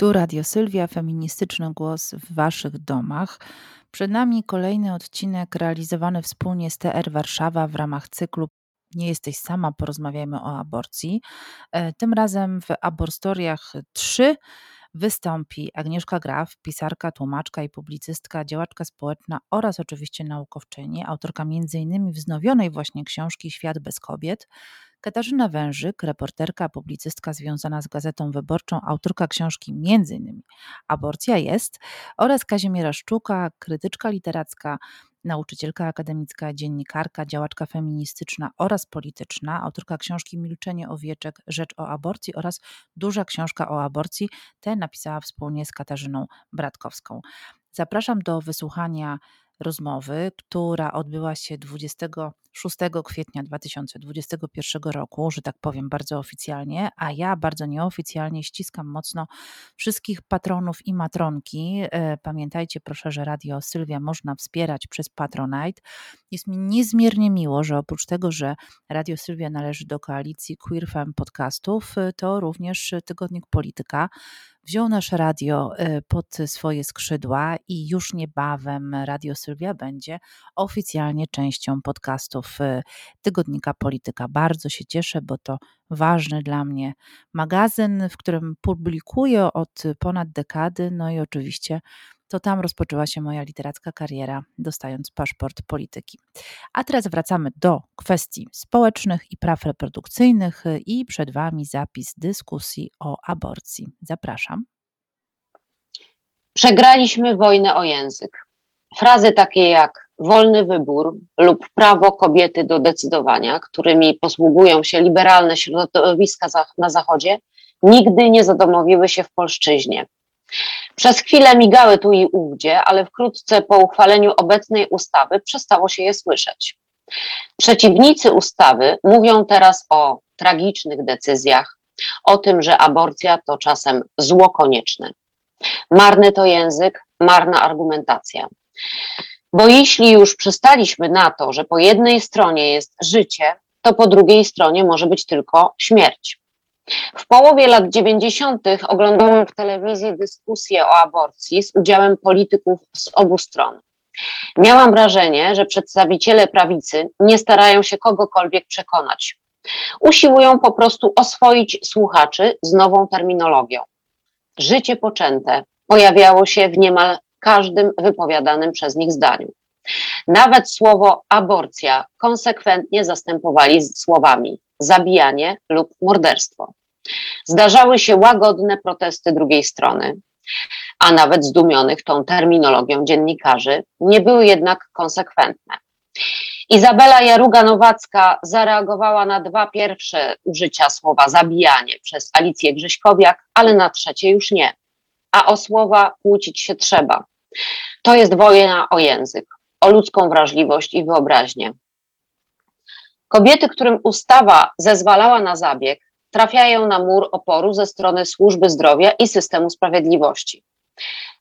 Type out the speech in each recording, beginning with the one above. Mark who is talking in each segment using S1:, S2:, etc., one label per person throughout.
S1: Tu Radio Sylwia, feministyczny głos w Waszych domach. Przed nami kolejny odcinek realizowany wspólnie z TR Warszawa w ramach cyklu Nie jesteś sama, porozmawiajmy o aborcji. E, tym razem w Aborstoriach 3 wystąpi Agnieszka Graf, pisarka, tłumaczka i publicystka, działaczka społeczna oraz oczywiście naukowczyni, autorka m.in. wznowionej właśnie książki Świat bez kobiet, Katarzyna Wężyk, reporterka, publicystka związana z Gazetą Wyborczą, autorka książki m.in. Aborcja jest oraz Kazimiera Szczuka, krytyczka literacka, nauczycielka akademicka, dziennikarka, działaczka feministyczna oraz polityczna, autorka książki Milczenie owieczek, Rzecz o aborcji oraz duża książka o aborcji. Tę napisała wspólnie z Katarzyną Bratkowską. Zapraszam do wysłuchania rozmowy, która odbyła się 26 kwietnia 2021 roku, że tak powiem bardzo oficjalnie, a ja bardzo nieoficjalnie ściskam mocno wszystkich patronów i matronki. E, pamiętajcie proszę, że Radio Sylwia można wspierać przez Patronite. Jest mi niezmiernie miło, że oprócz tego, że Radio Sylwia należy do koalicji Queer Fem podcastów, to również tygodnik Polityka wziął nasze radio y, pod swoje skrzydła i już niebawem Radio Sylwia będzie oficjalnie częścią podcastów y, Tygodnika Polityka. Bardzo się cieszę, bo to ważny dla mnie magazyn, w którym publikuję od ponad dekady, no i oczywiście to tam rozpoczęła się moja literacka kariera, dostając paszport polityki. A teraz wracamy do kwestii społecznych i praw reprodukcyjnych i przed Wami zapis dyskusji o aborcji. Zapraszam.
S2: Przegraliśmy wojnę o język. Frazy takie jak wolny wybór lub prawo kobiety do decydowania, którymi posługują się liberalne środowiska na Zachodzie, nigdy nie zadomowiły się w polszczyźnie. Przez chwilę migały tu i ówdzie, ale wkrótce po uchwaleniu obecnej ustawy przestało się je słyszeć. Przeciwnicy ustawy mówią teraz o tragicznych decyzjach, o tym, że aborcja to czasem zło konieczne. Marny to język, marna argumentacja. Bo jeśli już przystaliśmy na to, że po jednej stronie jest życie, to po drugiej stronie może być tylko śmierć. W połowie lat 90. oglądałam w telewizji dyskusje o aborcji z udziałem polityków z obu stron. Miałam wrażenie, że przedstawiciele prawicy nie starają się kogokolwiek przekonać. Usiłują po prostu oswoić słuchaczy z nową terminologią. Życie poczęte pojawiało się w niemal każdym wypowiadanym przez nich zdaniu. Nawet słowo aborcja konsekwentnie zastępowali słowami zabijanie lub morderstwo. Zdarzały się łagodne protesty drugiej strony, a nawet zdumionych tą terminologią dziennikarzy, nie były jednak konsekwentne. Izabela Jaruga-Nowacka zareagowała na dwa pierwsze użycia słowa zabijanie przez Alicję Grzyśkowiak, ale na trzecie już nie. A o słowa kłócić się trzeba. To jest wojna o język, o ludzką wrażliwość i wyobraźnię. Kobiety, którym ustawa zezwalała na zabieg, trafiają na mur oporu ze strony służby zdrowia i systemu sprawiedliwości.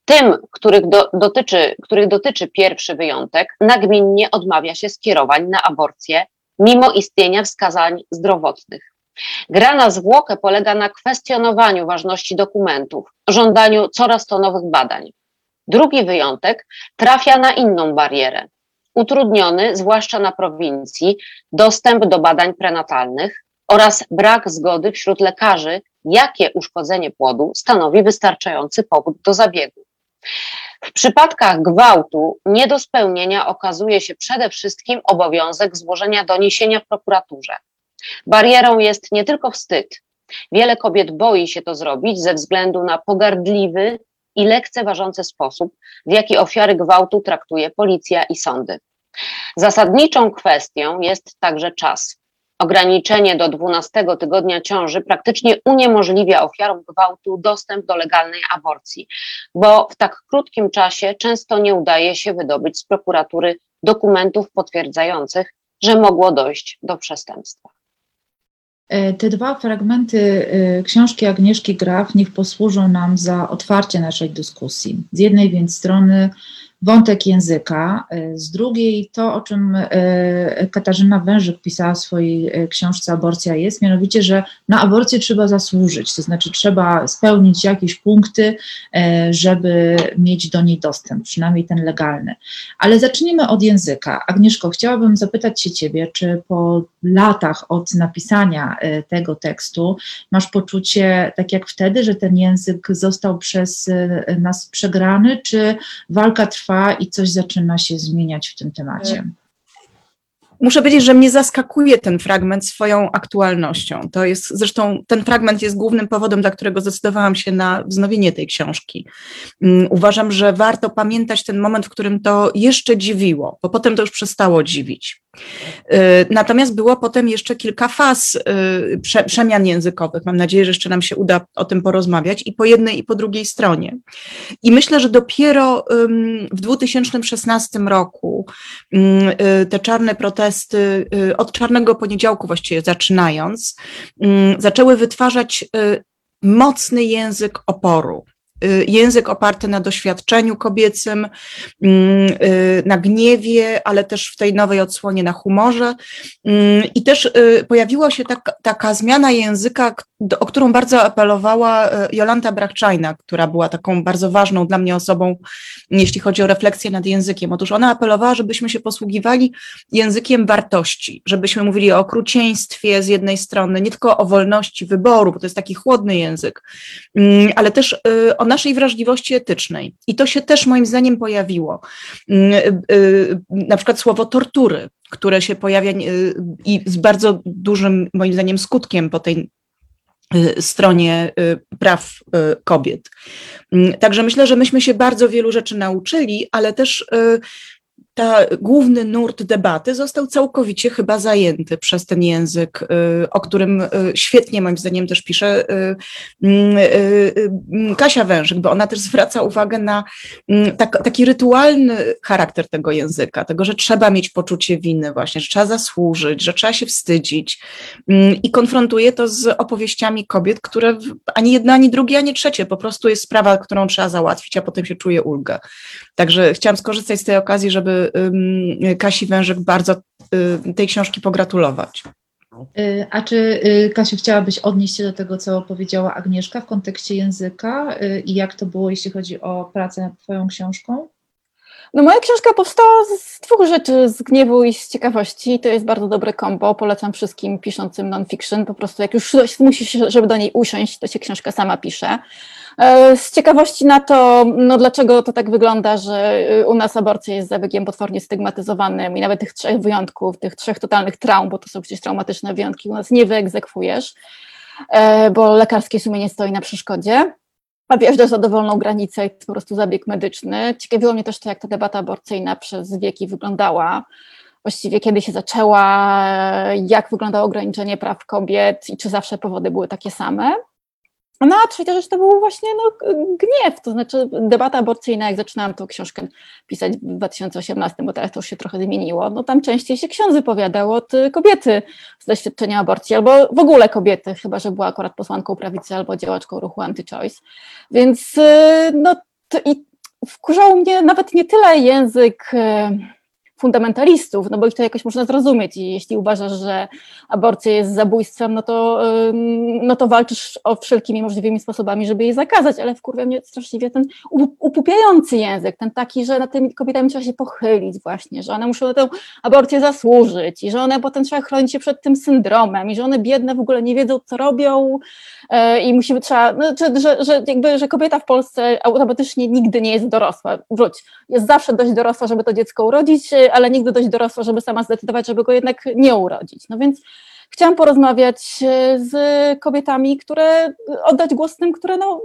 S2: Tym, których, do, dotyczy, których dotyczy pierwszy wyjątek, nagminnie odmawia się skierowań na aborcję, mimo istnienia wskazań zdrowotnych. Gra na zwłokę polega na kwestionowaniu ważności dokumentów, żądaniu coraz to nowych badań. Drugi wyjątek trafia na inną barierę. Utrudniony, zwłaszcza na prowincji, dostęp do badań prenatalnych, oraz brak zgody wśród lekarzy, jakie uszkodzenie płodu stanowi wystarczający powód do zabiegu. W przypadkach gwałtu nie do spełnienia okazuje się przede wszystkim obowiązek złożenia doniesienia w prokuraturze. Barierą jest nie tylko wstyd. Wiele kobiet boi się to zrobić ze względu na pogardliwy i lekceważący sposób, w jaki ofiary gwałtu traktuje policja i sądy. Zasadniczą kwestią jest także czas. Ograniczenie do 12 tygodnia ciąży praktycznie uniemożliwia ofiarom gwałtu dostęp do legalnej aborcji, bo w tak krótkim czasie często nie udaje się wydobyć z prokuratury dokumentów potwierdzających, że mogło dojść do przestępstwa.
S1: E, te dwa fragmenty e, książki Agnieszki Graf niech posłużą nam za otwarcie naszej dyskusji. Z jednej więc strony wątek języka, z drugiej to, o czym Katarzyna Wężyk pisała w swojej książce Aborcja jest, mianowicie, że na aborcję trzeba zasłużyć, to znaczy trzeba spełnić jakieś punkty, żeby mieć do niej dostęp, przynajmniej ten legalny. Ale zacznijmy od języka. Agnieszko, chciałabym zapytać się Ciebie, czy po latach od napisania tego tekstu masz poczucie, tak jak wtedy, że ten język został przez nas przegrany, czy walka trwa i coś zaczyna się zmieniać w tym temacie?
S3: Muszę powiedzieć, że mnie zaskakuje ten fragment swoją aktualnością. To jest zresztą ten fragment jest głównym powodem, dla którego zdecydowałam się na wznowienie tej książki. Mm, uważam, że warto pamiętać ten moment, w którym to jeszcze dziwiło, bo potem to już przestało dziwić. Y, natomiast było potem jeszcze kilka faz y, przemian językowych. Mam nadzieję, że jeszcze nam się uda o tym porozmawiać i po jednej, i po drugiej stronie. I myślę, że dopiero w 2016 roku y, te czarne protesty, od czarnego poniedziałku właściwie zaczynając, zaczęły wytwarzać mocny język oporu. Y, język oparty na doświadczeniu kobiecym, mm, y, na gniewie, ale też w tej nowej odsłonie na humorze. Mm, I też y, pojawiła się taka, taka zmiana języka, o którą bardzo apelowała Jolanta Brachczajna, która była taką bardzo ważną dla mnie osobą, jeśli chodzi o refleksję nad językiem. Otóż ona apelowała, żebyśmy się posługiwali językiem wartości, żebyśmy mówili o okrucieństwie z jednej strony, nie tylko o wolności wyboru, bo to jest taki chłodny język, mm, ale też o naszej wrażliwości etycznej. I to się też moim zdaniem pojawiło. Mm, y, y, na przykład słowo tortury, które się pojawia y, i z bardzo dużym, moim zdaniem, skutkiem po tej stronie praw kobiet. Mm, także myślę, że myśmy się bardzo wielu rzeczy nauczyli, ale też ta główny nurt debaty został całkowicie chyba zajęty przez ten język, y, o którym y, świetnie moim zdaniem też pisze y, Kasia Wężyk, bo ona też zwraca uwagę na tak, taki rytualny charakter tego języka, tego, że trzeba mieć poczucie winy właśnie, że trzeba zasłużyć, że trzeba się wstydzić i konfrontuje to z opowieściami kobiet, które ani jedna, ani drugie, ani trzecie, po prostu jest sprawa, którą trzeba załatwić, a potem się czuje ulgę. Także chciałam skorzystać z tej okazji, żeby Kasi Wężyk bardzo tej książki pogratulować.
S1: Y, a czy y, Kasiu chciałabyś odnieść się do tego, co powiedziała Agnieszka w kontekście języka y, i jak to było, jeśli chodzi o pracę nad Twoją książką?
S4: No moja książka powstała z dwóch rzeczy, z gniewu i z ciekawości. To jest bardzo dobre kombo, polecam wszystkim piszącym non-fiction. Po prostu jak już musi się, żeby do niej usiąść, to się książka sama pisze. E, z ciekawości na to, no dlaczego to tak wygląda, że u nas aborcja jest zabiegiem potwornie stygmatyzowanym i nawet tych trzech wyjątków, tych trzech totalnych traum, bo to są przecież traumatyczne wyjątki, u nas nie wyegzekwujesz, e, bo lekarskie sumienie stoi na przeszkodzie a wjeżdżasz za dowolną granicę i po prostu zabieg medyczny. Ciekawiło mnie też to, jak ta debata aborcyjna przez wieki wyglądała. Właściwie kiedy się zaczęła, jak wyglądało ograniczenie praw kobiet i czy zawsze powody były takie same. No a trzecia rzecz to był właśnie no, gniew, to znaczy debata aborcyjna, jak zaczynałam tą książkę pisać w 2018, bo teraz to już się trochę zmieniło, no tam częściej się ksiądz wypowiadał od kobiety z doświadczenia aborcji, albo w ogóle kobiety, chyba że była akurat posłanką prawicy albo działaczką ruchu anti-choice. Więc y, no to, i wkurzał mnie nawet nie tyle język y, fundamentalistów, no bo ich to jakoś można zrozumieć i jeśli uważasz, że aborcja jest zabójstwem, no to, no to walczysz o wszelkimi możliwymi sposobami, żeby jej zakazać, ale wkurwia mnie straszliwie ten upupiający język, ten taki, że na tymi kobietami trzeba się pochylić właśnie, że one muszą na tę aborcję zasłużyć i że one potem trzeba chronić się przed tym syndromem i że one biedne w ogóle nie wiedzą, co robią e, i musimy trzeba, no, że, że, że jakby, że kobieta w Polsce automatycznie nigdy nie jest dorosła, wróć, jest zawsze dość dorosła, żeby to dziecko urodzić, ale nigdy dość dorosła, żeby sama zdecydować, żeby go jednak nie urodzić. No więc chciałam porozmawiać e, z kobietami, które, oddać głos tym, które no,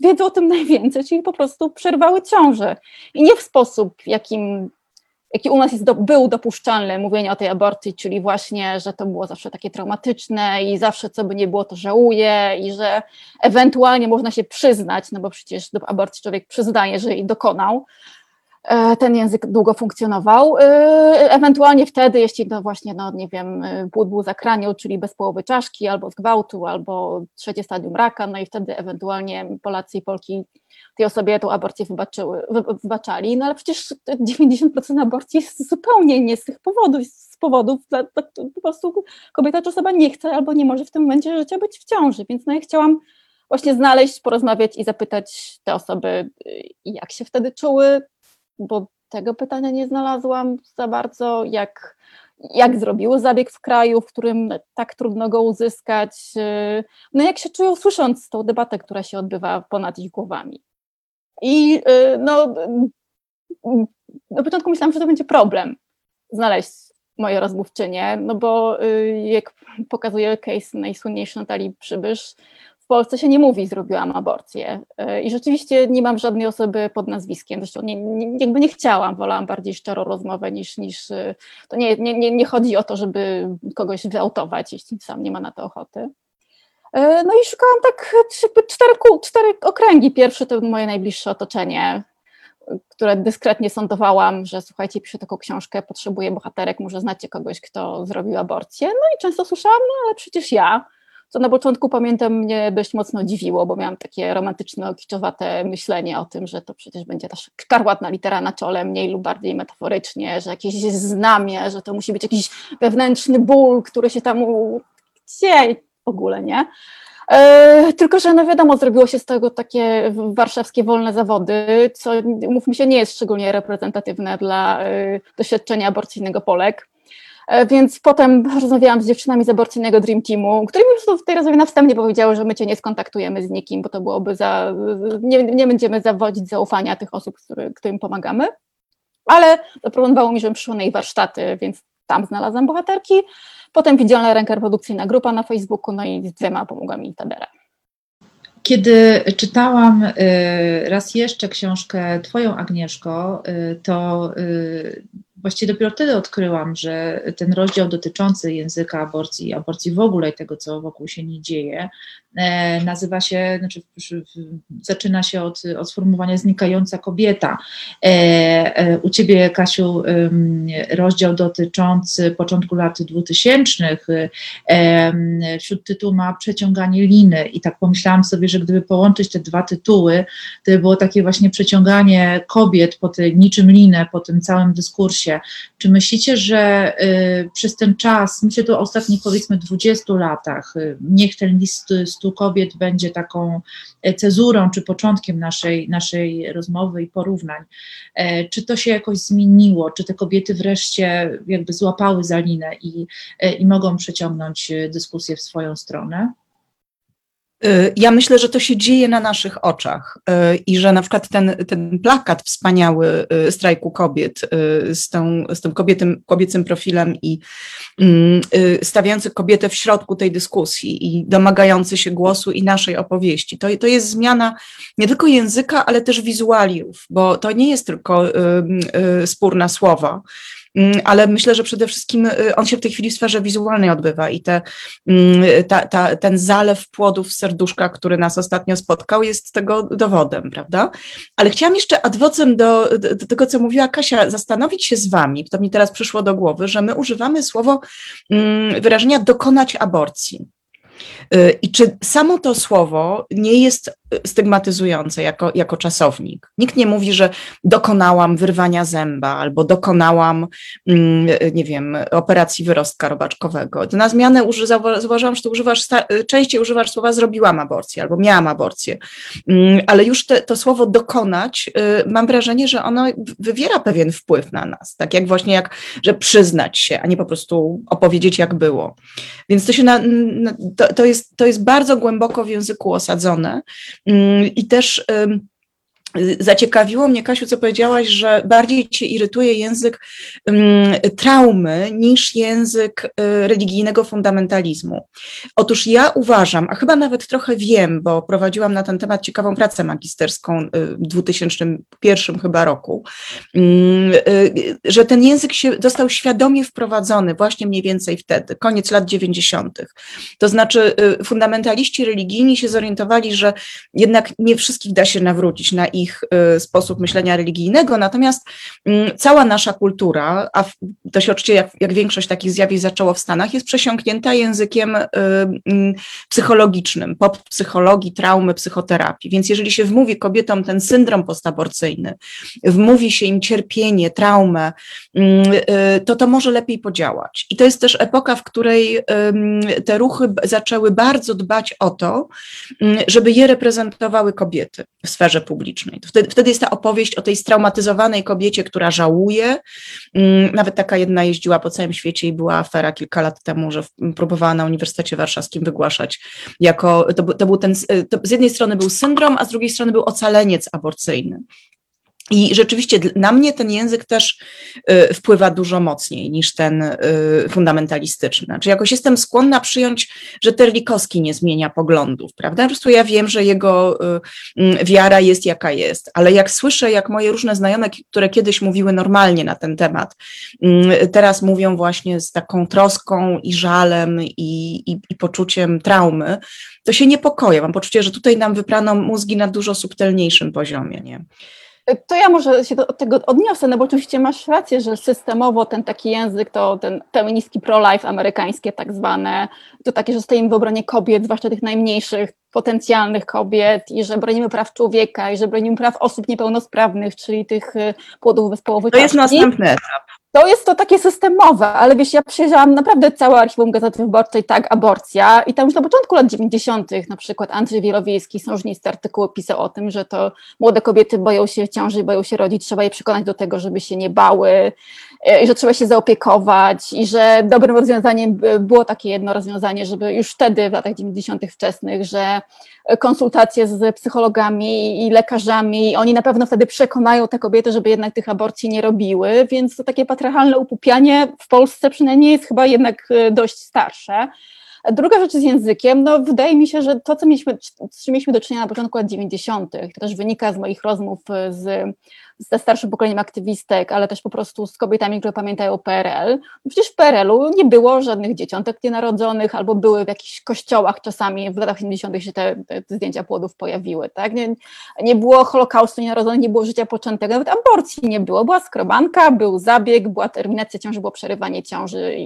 S4: wiedzą o tym najwięcej, czyli po prostu przerwały ciążę. I nie w sposób, jakim jaki u nas jest do, był dopuszczalny, mówienie o tej aborcji, czyli właśnie, że to było zawsze takie traumatyczne i zawsze co by nie było, to żałuje i że ewentualnie można się przyznać, no bo przecież do aborcji człowiek przyznaje, że jej dokonał, e, ten język długo funkcjonował. E, ewentualnie wtedy, jeśli to właśnie, no nie wiem, płód był zakraniał, czyli bez połowy czaszki, albo z gwałtu, albo trzecie stadium raka, no i wtedy ewentualnie Polacy i Polki tej osobie tą aborcję wybaczyły, wybaczali, no ale przecież 90% aborcji jest zupełnie nie z tych powodów, z powodów, po prostu kobieta czy osoba nie chce albo nie może w tym momencie życia być w ciąży, więc no ja chciałam właśnie znaleźć, porozmawiać i zapytać te osoby, jak się wtedy czuły, bo tego pytania nie znalazłam za bardzo, jak, jak zrobiły zabieg w kraju, w którym tak trudno go uzyskać, no jak się czują słysząc tą debatę, która się odbywa ponad ich głowami. I y, no, na początku myślałam, że to będzie problem znaleźć moje rozmówczynie, no bo y, jak pokazuje case najsłynniejszy Natalii Przybysz, Polsce się nie mówi zrobiłam aborcję y, i rzeczywiście nie mam żadnej osoby pod nazwiskiem, zresztą nie, nie, jakby nie chciałam, wolałam bardziej szczerą rozmowę niż, niż to nie, nie, nie chodzi o to, żeby kogoś wyautować, jeśli sam nie ma na to ochoty. E, no i szukałam tak cztery, cztery okręgi. Pierwszy to moje najbliższe otoczenie, które dyskretnie sądowałam, że słuchajcie, piszę taką książkę, potrzebuję bohaterek, może znacie kogoś, kto zrobił aborcję. No i często słyszałam, no ale przecież ja. Co na początku pamiętam mnie dość mocno dziwiło, bo miałam takie romantyczne, kiczowate myślenie o tym, że to przecież będzie ta szkarłatna litera na czole, mniej lub bardziej metaforycznie, że jakieś znamie, że to musi być jakiś wewnętrzny ból, który się tam... Gdzie? w ogóle, nie? E, tylko, że no wiadomo, zrobiło się z tego takie warszawskie wolne zawody, co mówmy się nie jest szczególnie reprezentatywne dla e, doświadczenia aborcyjnego Polek. E, więc potem rozmawiałam z dziewczynami z aborcyjnego Dream Teamu, które mi w tej rozmowie na wstępie powiedziały, że my cię nie skontaktujemy z nikim, bo to byłoby za. Nie, nie będziemy zawodzić zaufania tych osób, który, którym pomagamy. Ale zaproponowało mi, żebym przyszła na ich warsztaty, więc tam znalazłam bohaterki. Potem widzialna ręka reprodukcyjna grupa na Facebooku, no i z dwiema pomogła mi Tadera.
S5: Kiedy czytałam y, raz jeszcze książkę Twoją, Agnieszko, y, to y, właściwie dopiero wtedy odkryłam, że ten rozdział dotyczący języka aborcji, aborcji w ogóle i tego, co wokół się nie dzieje, nazywa się, znaczy zaczyna się od, od sformułowania znikająca kobieta. E, e, u Ciebie, Kasiu, rozdział dotyczący początku lat 2000, wśród tytułu ma przeciąganie liny. I tak pomyślałam sobie, że gdyby połączyć te dwa tytuły, to by było takie właśnie przeciąganie kobiet po tej niczym linę, po tym całym dyskursie, czy myślicie, że y, przez ten czas, myślę tu o ostatnich powiedzmy 20 latach, y, niech ten list 100 kobiet będzie taką e, cezurą czy początkiem naszej, naszej rozmowy i porównań, e, czy to się jakoś zmieniło, czy te kobiety wreszcie jakby złapały za linę i, e, i mogą przeciągnąć dyskusję w swoją stronę?
S3: Y, ja myślę, że to się dzieje na naszych oczach y, i że na przykład ten, ten plakat wspaniały y, strajku kobiet z, tą, z tym kobietym, kobiecym profilem i mm, stawiający kobietę w środku tej dyskusji i domagający się głosu i naszej opowieści, to, to jest zmiana nie tylko języka, ale też wizualiów, bo to nie jest tylko spór na słowa, ale myślę, że przede wszystkim y, on się w tej chwili w sferze wizualnej odbywa i te, mm, ta, ta, ten zalew płodów serduszka, który nas ostatnio spotkał, jest tego dowodem, prawda? Ale chciałam jeszcze adwocem do, do tego, co mówiła Kasia, zastanowić się z Wami, to mi teraz przyszło do głowy, że my używamy słowo mm, wyrażenia dokonać aborcji. Y, I czy samo to słowo nie jest stygmatyzujące jako, jako czasownik. Nikt nie mówi, że dokonałam wyrwania zęba albo dokonałam, mm, nie wiem, operacji wyrostka robaczkowego. Na zmianę uży, że używasz, częściej używasz słowa zrobiłam aborcję albo miałam aborcję, mm, ale już te, to słowo dokonać, y, mam wrażenie, że ono wywiera pewien wpływ na nas, tak jak właśnie jak, że przyznać się, a nie po prostu opowiedzieć jak było. Więc to się na, to, to, jest, to jest bardzo głęboko w języku osadzone I też Zaciekawiło mnie, Kasiu, co powiedziałaś, że bardziej cię irytuje język um, traumy niż język y, religijnego fundamentalizmu. Otóż ja uważam, a chyba nawet trochę wiem, bo prowadziłam na ten temat ciekawą pracę magisterską y, w 2001 chyba roku, um, że ten język się został świadomie wprowadzony właśnie mniej więcej wtedy, koniec lat 90. To znaczy fundamentaliści religijni się zorientowali, że jednak nie wszystkich da się nawrócić na ich ich sposób myślenia religijnego, natomiast mm, cała nasza kultura, a się oczywiście jak, jak większość takich zjawisk zaczęło w Stanach, jest przesiąknięta językiem mm, psychologicznym, pop psychologii, traumy, psychoterapii. Więc jeżeli się wmówi kobietom ten syndrom postaborcyjny, wmówi się im cierpienie, traumę, mm, to to może lepiej podziałać. I to jest też epoka, w której te ruchy zaczęły bardzo dbać o to, żeby je reprezentowały kobiety w sferze publicznej. Wtedy, wtedy jest ta opowieść o tej straumatyzowanej kobiecie, która żałuje. Mm, nawet taka jedna jeździła po całym świecie i była afera kilka lat temu, że próbowała na Uniwersytecie Warszawskim wygłaszać jako, to, to był ten, to z jednej strony był syndrom, a z drugiej strony był ocaleniec aborcyjny. I rzeczywiście na mnie ten język też y, wpływa dużo mocniej niż ten y, fundamentalistyczny. Znaczy jakoś jestem skłonna przyjąć, że Terlikowski nie zmienia poglądów, prawda? Po prostu ja wiem, że jego y, mm, wiara jest jaka jest, ale jak słyszę, jak moje różne znajome, które kiedyś mówiły normalnie na ten temat, mm, teraz mówią właśnie z taką troską i żalem i, i, i poczuciem traumy, to się niepokoję. Mam poczucie, że tutaj nam wyprano mózgi na dużo subtelniejszym poziomie, nie?
S4: To ja może się do tego odniosę, no bo oczywiście masz rację, że systemowo ten taki język, to ten feministki pro-life amerykańskie tak zwane, to takie, że stoimy w obronie kobiet, zwłaszcza tych najmniejszych, potencjalnych kobiet i że bronimy praw człowieka i że bronimy praw osób niepełnosprawnych, czyli tych y, płodów bezpołowych.
S3: To jest następny etap.
S4: To jest to takie systemowe, ale wiesz, ja przejrzałam naprawdę całe archiwum Gazety Wyborczej, tak, aborcja i tam już na początku lat 90. na przykład Andrzej Wielowiejski, sążnisty artykuł pisał o tym, że to młode kobiety boją się ciąży, boją się rodzić, trzeba je przekonać do tego, żeby się nie bały, i że trzeba się zaopiekować i że dobrym rozwiązaniem było takie jedno rozwiązanie, żeby już wtedy w latach 90. wczesnych, że konsultacje z psychologami i lekarzami, oni na pewno wtedy przekonają te kobiety, żeby jednak tych aborcji nie robiły, więc to takie patriarchalne upupianie w Polsce przynajmniej jest chyba jednak e, dość starsze. Druga rzecz z językiem, no wydaje mi się, że to, co mieliśmy, z czym mieliśmy do czynienia na początku lat 90., to też wynika z moich rozmów z ze starszym pokoleniem aktywistek, ale też po prostu z kobietami, które pamiętają PRL. Przecież w PRL-u nie było żadnych dzieciątek nienarodzonych, albo były w jakichś kościołach czasami, w latach 70. się te, te, zdjęcia płodów pojawiły. Tak? Nie, nie było Holokaustu nienarodzonych, nie było życia poczętego, nawet aborcji nie było. Była skrobanka, był zabieg, była terminacja ciąży, było przerywanie ciąży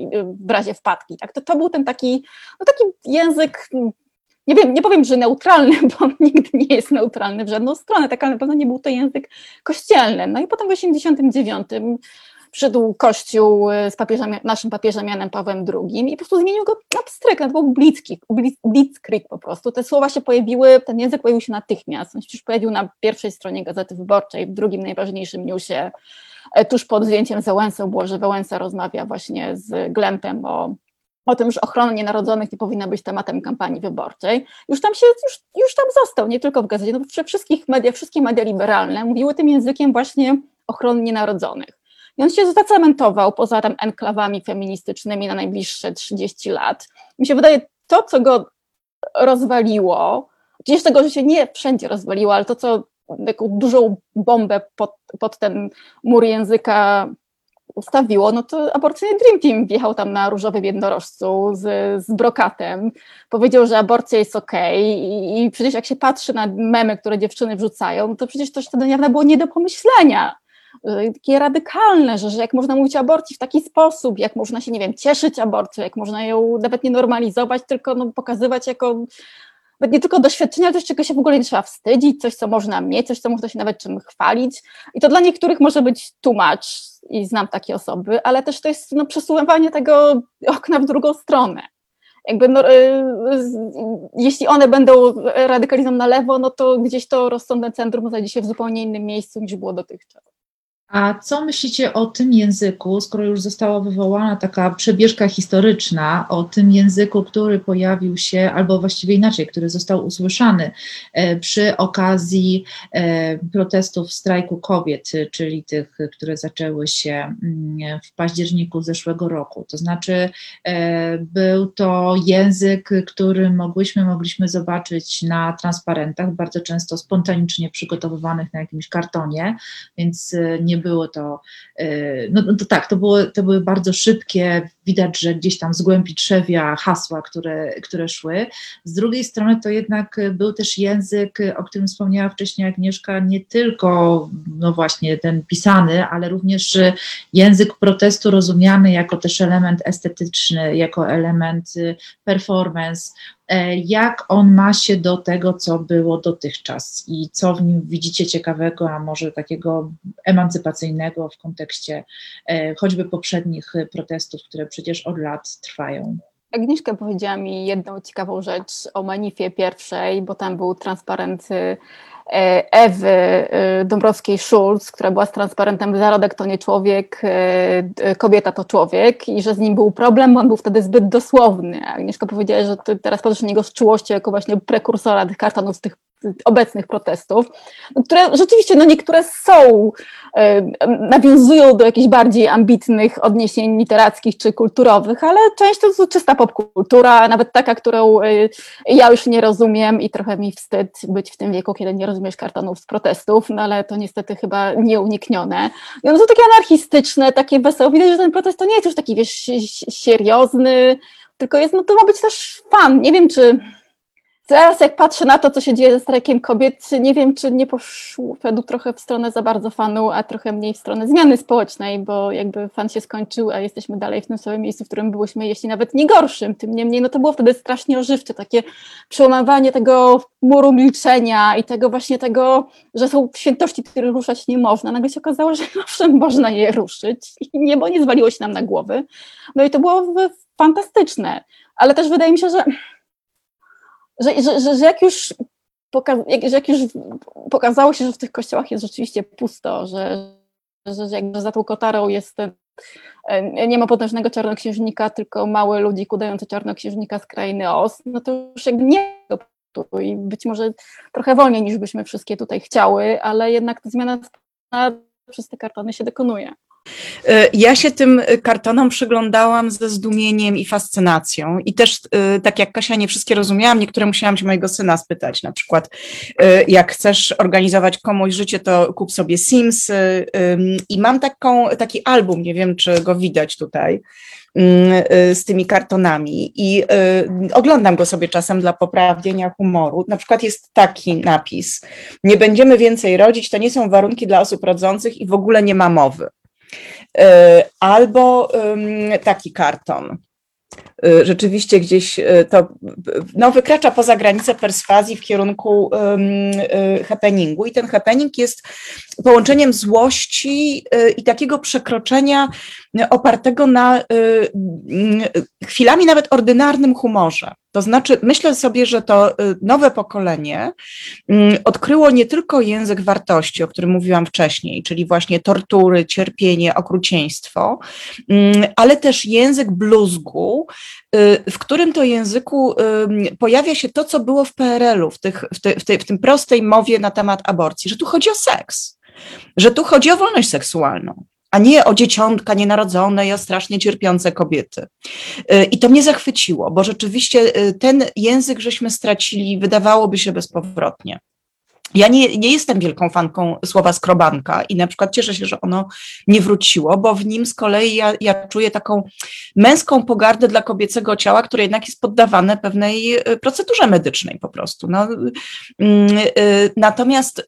S4: w razie wpadki. Tak? To, to był ten taki, no taki język nie wiem, nie powiem, że neutralny, bo nigdy nie jest neutralny w żadną stronę, tak, ale na pewno nie był to język kościelny. No i potem w 89 przyszedł Kościół z papieżem, naszym papieżem Janem Pawłem II i po prostu zmienił go na pstryk, to był blitzkrieg, blitzkrieg po prostu. Te słowa się pojawiły, ten język pojawił się natychmiast. On się już pojawił na pierwszej stronie Gazety Wyborczej, w drugim najważniejszym newsie, e, tuż pod zdjęciem Załęsą było, że Wałęsa rozmawia właśnie z Glempem o o tym, że ochrona nienarodzonych nie powinna być tematem kampanii wyborczej, już tam się, już, już tam został, nie tylko w gazecie, no we wszystkich mediach, wszystkie media liberalne mówiły tym językiem właśnie ochrony nienarodzonych. I on się zacementował poza tam enklawami feministycznymi na najbliższe 30 lat. Mi się wydaje, to, co go rozwaliło, gdzieś tego, że się nie wszędzie rozwaliło, ale to, co taką dużą bombę pod, pod ten mur języka ustawiło, no to aborcyjny Dream Team wjechał tam na różowym jednorożcu z, z brokatem, powiedział, że aborcja jest okej okay. I, i przecież jak się patrzy na memy, które dziewczyny wrzucają, to przecież to wtedy niedawno było nie do pomyślenia takie radykalne, że, że jak można mówić o aborcji w taki sposób, jak można się, nie wiem, cieszyć aborcją, jak można ją nawet nie normalizować, tylko no, pokazywać jako nie tylko doświadczenia, ale też czego się w ogóle nie trzeba wstydzić, coś, co można mieć, coś, co można się nawet czym chwalić. I to dla niektórych może być tłumacz i znam takie osoby, ale też to jest no, przesuwanie tego okna w drugą stronę. Jakby no, y, jeśli one będą radykalizmem na lewo, no to gdzieś to rozsądne centrum znajdzie się w zupełnie innym miejscu niż było dotychczas.
S1: A co myślicie o tym języku, skoro już została wywołana taka przebieżka historyczna o tym języku, który pojawił się, albo właściwie inaczej, który został usłyszany e, przy okazji e, protestów strajku kobiet, czyli tych, które zaczęły się mm, w październiku zeszłego roku. To znaczy, e, był to język, który mogłyśmy, mogliśmy zobaczyć na transparentach, bardzo często spontanicznie przygotowywanych na jakimś kartonie, więc nie
S5: nie było to, no, no to tak, to, było, to były bardzo szybkie, widać, że gdzieś tam z głębi trzewia hasła, które, które szły. Z drugiej strony to jednak był też język, o którym wspomniała wcześniej Agnieszka, nie tylko no właśnie ten pisany, ale również język protestu rozumiany jako też element estetyczny, jako element performance, E, jak on ma się do tego, co było dotychczas i co w nim widzicie ciekawego, a może takiego emancypacyjnego w kontekście e, choćby poprzednich protestów, które przecież od lat trwają.
S4: Agnieszka powiedziała mi jedną ciekawą rzecz o manifie pierwszej, bo tam był transparent E, Ewy e, Dąbrowskiej-Schulz, która była z transparentem Zarodek to nie człowiek, e, kobieta to człowiek i że z nim był problem, bo on był wtedy zbyt dosłowny. Agnieszka powiedziała, że teraz patrzysz na niego z czułością jako właśnie prekursora tych kartonów tych obecnych protestów, które rzeczywiście, no niektóre są, nawiązują do jakichś bardziej ambitnych odniesień literackich czy kulturowych, ale część to jest czysta popkultura, nawet taka, którą e, ja już nie rozumiem i trochę mi wstyd być w tym wieku, kiedy nie rozumiesz kartonów z protestów, no ale to niestety chyba nieuniknione. I one są takie anarchistyczne, takie wesołe. Widać, że ten protest to nie jest już taki, wiesz, seriozny, tylko jest, no to ma być też fan. Nie wiem, czy Teraz jak patrzę na to, co się dzieje ze strajkiem kobiet, nie wiem, czy nie poszedł trochę w stronę za bardzo fanu, a trochę mniej w stronę zmiany społecznej, bo jakby fan się skończył, a jesteśmy dalej w tym samym miejscu, w którym byłyśmy, jeśli nawet nie gorszym. Tym niemniej, no to było wtedy strasznie ożywcze, takie przełamywanie tego muru milczenia i tego właśnie tego, że są świętości, które ruszać nie można. Nagle się okazało, że owszem, można je ruszyć i niebo nie zwaliło się nam na głowy. No i to było fantastyczne, ale też wydaje mi się, że że, że, że, że jak już jak, już pokazało się, że w tych kościołach jest rzeczywiście pusto, że, że, że jakby za tą kotarą jest e, nie ma potężnego czarnoksiężnika, tylko małe ludzi kudające czarnoksiężnika z krainy Os, no to już jakby nie i być może trochę wolniej niż byśmy wszystkie tutaj chciały, ale jednak ta zmiana przez te kartony się dokonuje.
S3: E, ja się tym kartonom przyglądałam ze zdumieniem i fascynacją. I też, e, tak jak Kasia, nie wszystkie rozumiałam, niektóre musiałam się mojego syna spytać. Na przykład, e, jak chcesz organizować komuś życie, to kup sobie Sims. I mam taką, taki album, nie wiem, czy go widać tutaj mm, z tymi kartonami i oglądam go sobie czasem dla poprawienia humoru. Na przykład jest taki napis: Nie będziemy więcej rodzić, to nie są warunki dla osób rodzących i w ogóle nie ma mowy. E, albo taki karton. E, rzeczywiście gdzieś e, to no, wykracza poza granicę perswazji w kierunku happeningu i ten happening jest połączeniem złości i takiego przekroczenia opartego na chwilami nawet ordynarnym humorze. To znaczy, myślę sobie, że to y, nowe pokolenie odkryło nie tylko język wartości, o którym mówiłam wcześniej, czyli właśnie tortury, cierpienie, okrucieństwo, ale też język bluzgu, y, w którym to języku pojawia się to, co było w PRL-u, w, tych, w, te, w, tej, w tym prostej mowie na temat aborcji, że tu chodzi o seks, że tu chodzi o wolność seksualną a nie o dzieciątka nienarodzone i o strasznie cierpiące kobiety. Y, I to mnie zachwyciło, bo rzeczywiście y, ten język żeśmy stracili, wydawałoby się bezpowrotnie. Ja nie, nie jestem wielką fanką słowa skrobanka i na przykład cieszę się, że ono nie wróciło, bo w nim z kolei ja, ja czuję taką męską pogardę dla kobiecego ciała, które jednak jest poddawane pewnej e, procedurze medycznej po prostu. No, mm, e, natomiast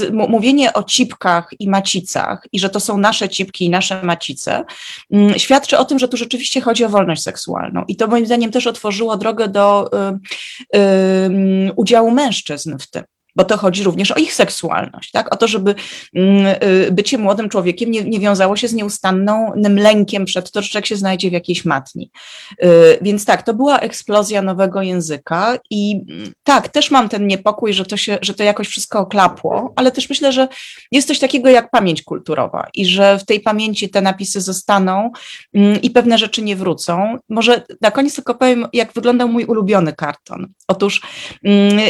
S3: e, mówienie o cipkach i macicach i że to są nasze cipki i nasze macice, mm, świadczy o tym, że tu rzeczywiście chodzi o wolność seksualną. I to moim zdaniem też otworzyło drogę do udziału mężczyzn w tym bo to chodzi również o ich seksualność, tak? o to, żeby mm, y, bycie młodym człowiekiem nie, nie wiązało się z nieustannym lękiem przed to, że człowiek się znajdzie w jakiejś matni. Y, więc tak, to była eksplozja nowego języka i mm, tak, też mam ten niepokój, że to, się, że to jakoś wszystko oklapło, ale też myślę, że jest coś takiego jak pamięć kulturowa i że w tej pamięci te napisy zostaną mm, i pewne rzeczy nie wrócą. Może na koniec tylko powiem, jak wyglądał mój ulubiony karton. Otóż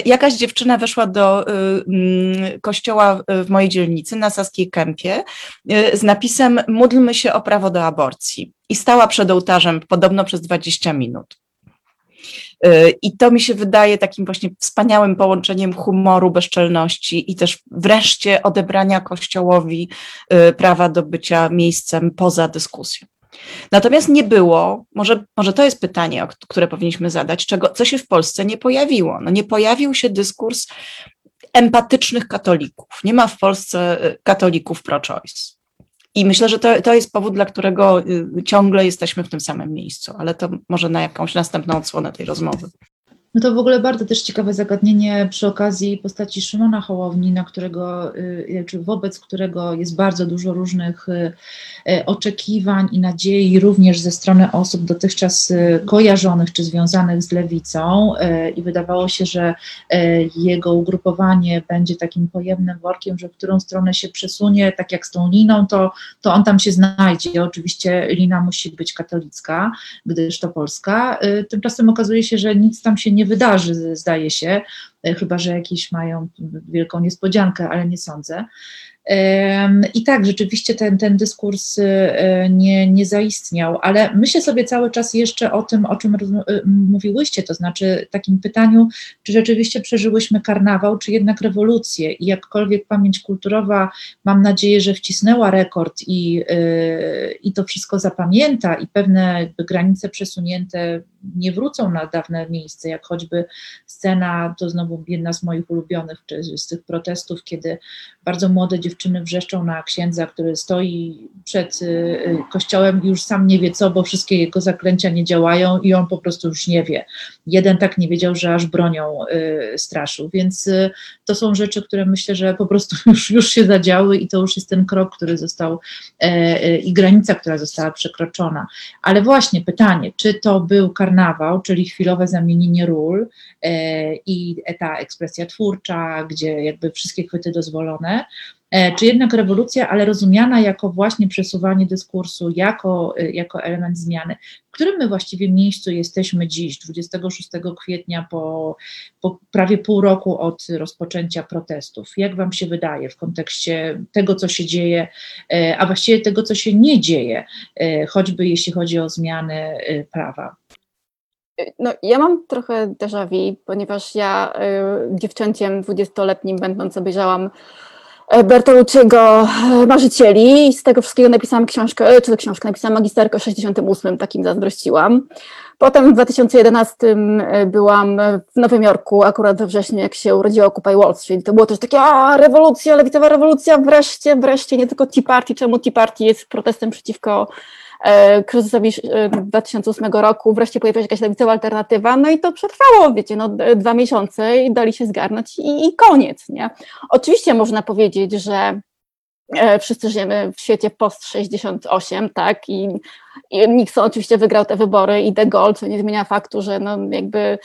S3: jakaś dziewczyna weszła do Y, mm, kościoła w mojej dzielnicy na Saskiej Kępie y, z napisem Módlmy się o prawo do aborcji. I stała przed ołtarzem podobno przez 20 minut. Y, I to mi się wydaje takim właśnie wspaniałym połączeniem humoru, bezczelności i też wreszcie odebrania Kościołowi prawa do bycia miejscem poza dyskusją. Natomiast nie było, może, może to jest pytanie, które powinniśmy zadać, czego, co się w Polsce nie pojawiło. No nie pojawił się dyskurs empatycznych katolików. Nie ma w Polsce y, katolików pro-choice. I myślę, że to, to jest powód, dla którego y, ciągle jesteśmy w tym samym miejscu, ale to może na jakąś następną odsłonę tej rozmowy.
S5: No to w ogóle bardzo też ciekawe zagadnienie przy okazji postaci Szymona Hołowni, na którego, y, czy wobec którego jest bardzo dużo różnych y, y, oczekiwań i nadziei, również ze strony osób dotychczas kojarzonych czy związanych z lewicą. I wydawało się, że jego ugrupowanie będzie takim pojemnym workiem, że w którą stronę się przesunie, tak jak z tą liną, to, to on tam się znajdzie. Oczywiście lina musi być katolicka, gdyż to Polska. Tymczasem okazuje się, że nic tam się nie nie wydarzy, zdaje się, e, chyba że jakieś mają wielką niespodziankę, ale nie sądzę. I tak, rzeczywiście ten, ten dyskurs e, nie, nie zaistniał, ale myślę sobie cały czas jeszcze o tym, o czym e, mówiłyście, to znaczy takim pytaniu, czy rzeczywiście przeżyłyśmy karnawał, czy jednak rewolucję i jakkolwiek pamięć kulturowa, mam nadzieję, że wcisnęła rekord i, i to wszystko zapamięta i pewne granice przesunięte nie wrócą na dawne miejsce, jak choćby scena, to znowu jedna z moich ulubionych, czy z tych protestów, kiedy bardzo młode dziewczyny wrzeszczą na księdza, który stoi przed y, y, kościołem i już sam nie wie co, bo wszystkie jego zaklęcia nie działają i on po prostu już nie wie. Jeden tak nie wiedział, że aż bronią y, straszył, więc to są rzeczy, które myślę, że po prostu już, już się zadziały i to już jest ten krok, który został e, e, i granica, która została przekroczona. Ale właśnie pytanie, czy to był kar karnawał, czyli chwilowe zamienienie ról e, i ta ekspresja twórcza, gdzie jakby wszystkie chwyty dozwolone, e, czy jednak rewolucja, ale rozumiana jako właśnie przesuwanie dyskursu, jako, e, jako element zmiany. W którym my właściwie miejscu jesteśmy dziś, 26 kwietnia, po, po prawie pół roku od rozpoczęcia protestów? Jak Wam się wydaje w kontekście tego, co się dzieje, a właściwie tego, co się nie dzieje, choćby jeśli chodzi o zmiany prawa?
S4: No, ja mam trochę déjà vu, ponieważ ja y, dziewczęciem dwudziestoletnim będąc obejrzałam e, Bertolucciego e, Marzycieli i z tego wszystkiego napisałam książkę, e, czy książkę, napisałam magisterkę o 68, takim zazdrościłam. Potem w 2011 byłam w Nowym Jorku, akurat we wrześniu, jak się urodziła Occupy Wall Street. To było też takie, a rewolucja, lewicowa rewolucja, wreszcie, wreszcie, nie tylko Tea Party, czemu Tea Party jest protestem przeciwko kryzysowi 2008 e, roku wreszcie pojawiła się jakaś lewicowa alternatywa, no i to przetrwało, wiecie, no dwa miesiące i dali się zgarnąć i, i koniec, nie? Oczywiście można powiedzieć, że e, wszyscy żyjemy w świecie post-68, tak, i Nixon oczywiście wygrał te wybory i de Gaulle, co nie zmienia faktu, że no jakby y,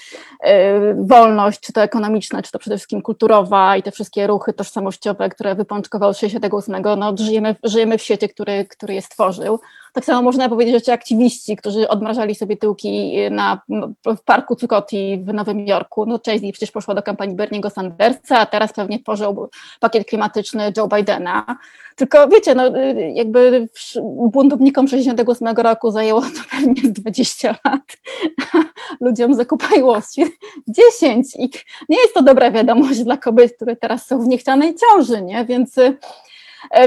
S4: wolność, czy to ekonomiczna, czy to przede wszystkim kulturowa i te wszystkie ruchy tożsamościowe, które wypączkowały 68, no żyjemy, żyjemy w świecie, który, który je stworzył. Tak samo można powiedzieć, że ci aktywiści, którzy odmrażali sobie tyłki na, w parku Zuccotti w Nowym Jorku, no Chase przecież poszła do kampanii Berniego Sandersa, a teraz pewnie tworzył pakiet klimatyczny Joe Bidena. Tylko wiecie, no jakby buntownikom 68 roku zajęło to pewnie 20 lat, ludziom zakupają 10 i nie jest to dobra wiadomość dla kobiet, które teraz są w niechcianej ciąży, nie? Więc E,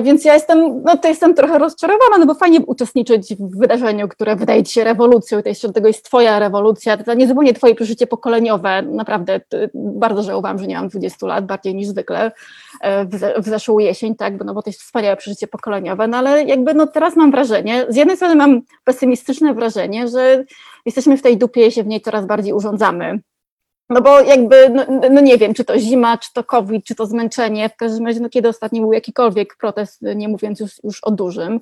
S4: więc ja jestem, no to jestem trochę rozczarowana, no bo fajnie uczestniczyć w wydarzeniu, które wydaje ci się rewolucją, to jest, od tego jest twoja rewolucja, to nie zupełnie twoje przeżycie pokoleniowe, naprawdę bardzo żałowałam, że nie mam 20 lat, bardziej niż zwykle e, w, w zeszłą jesień, tak, no bo to jest wspaniałe przeżycie pokoleniowe, no ale jakby no teraz mam wrażenie, z jednej strony mam pesymistyczne wrażenie, że jesteśmy w tej dupie i się w niej coraz bardziej urządzamy, no bo jakby, no, no, nie wiem, czy to zima, czy to COVID, czy to zmęczenie, w każdym razie, no kiedy ostatni był jakikolwiek protest, nie mówiąc już, już o dużym.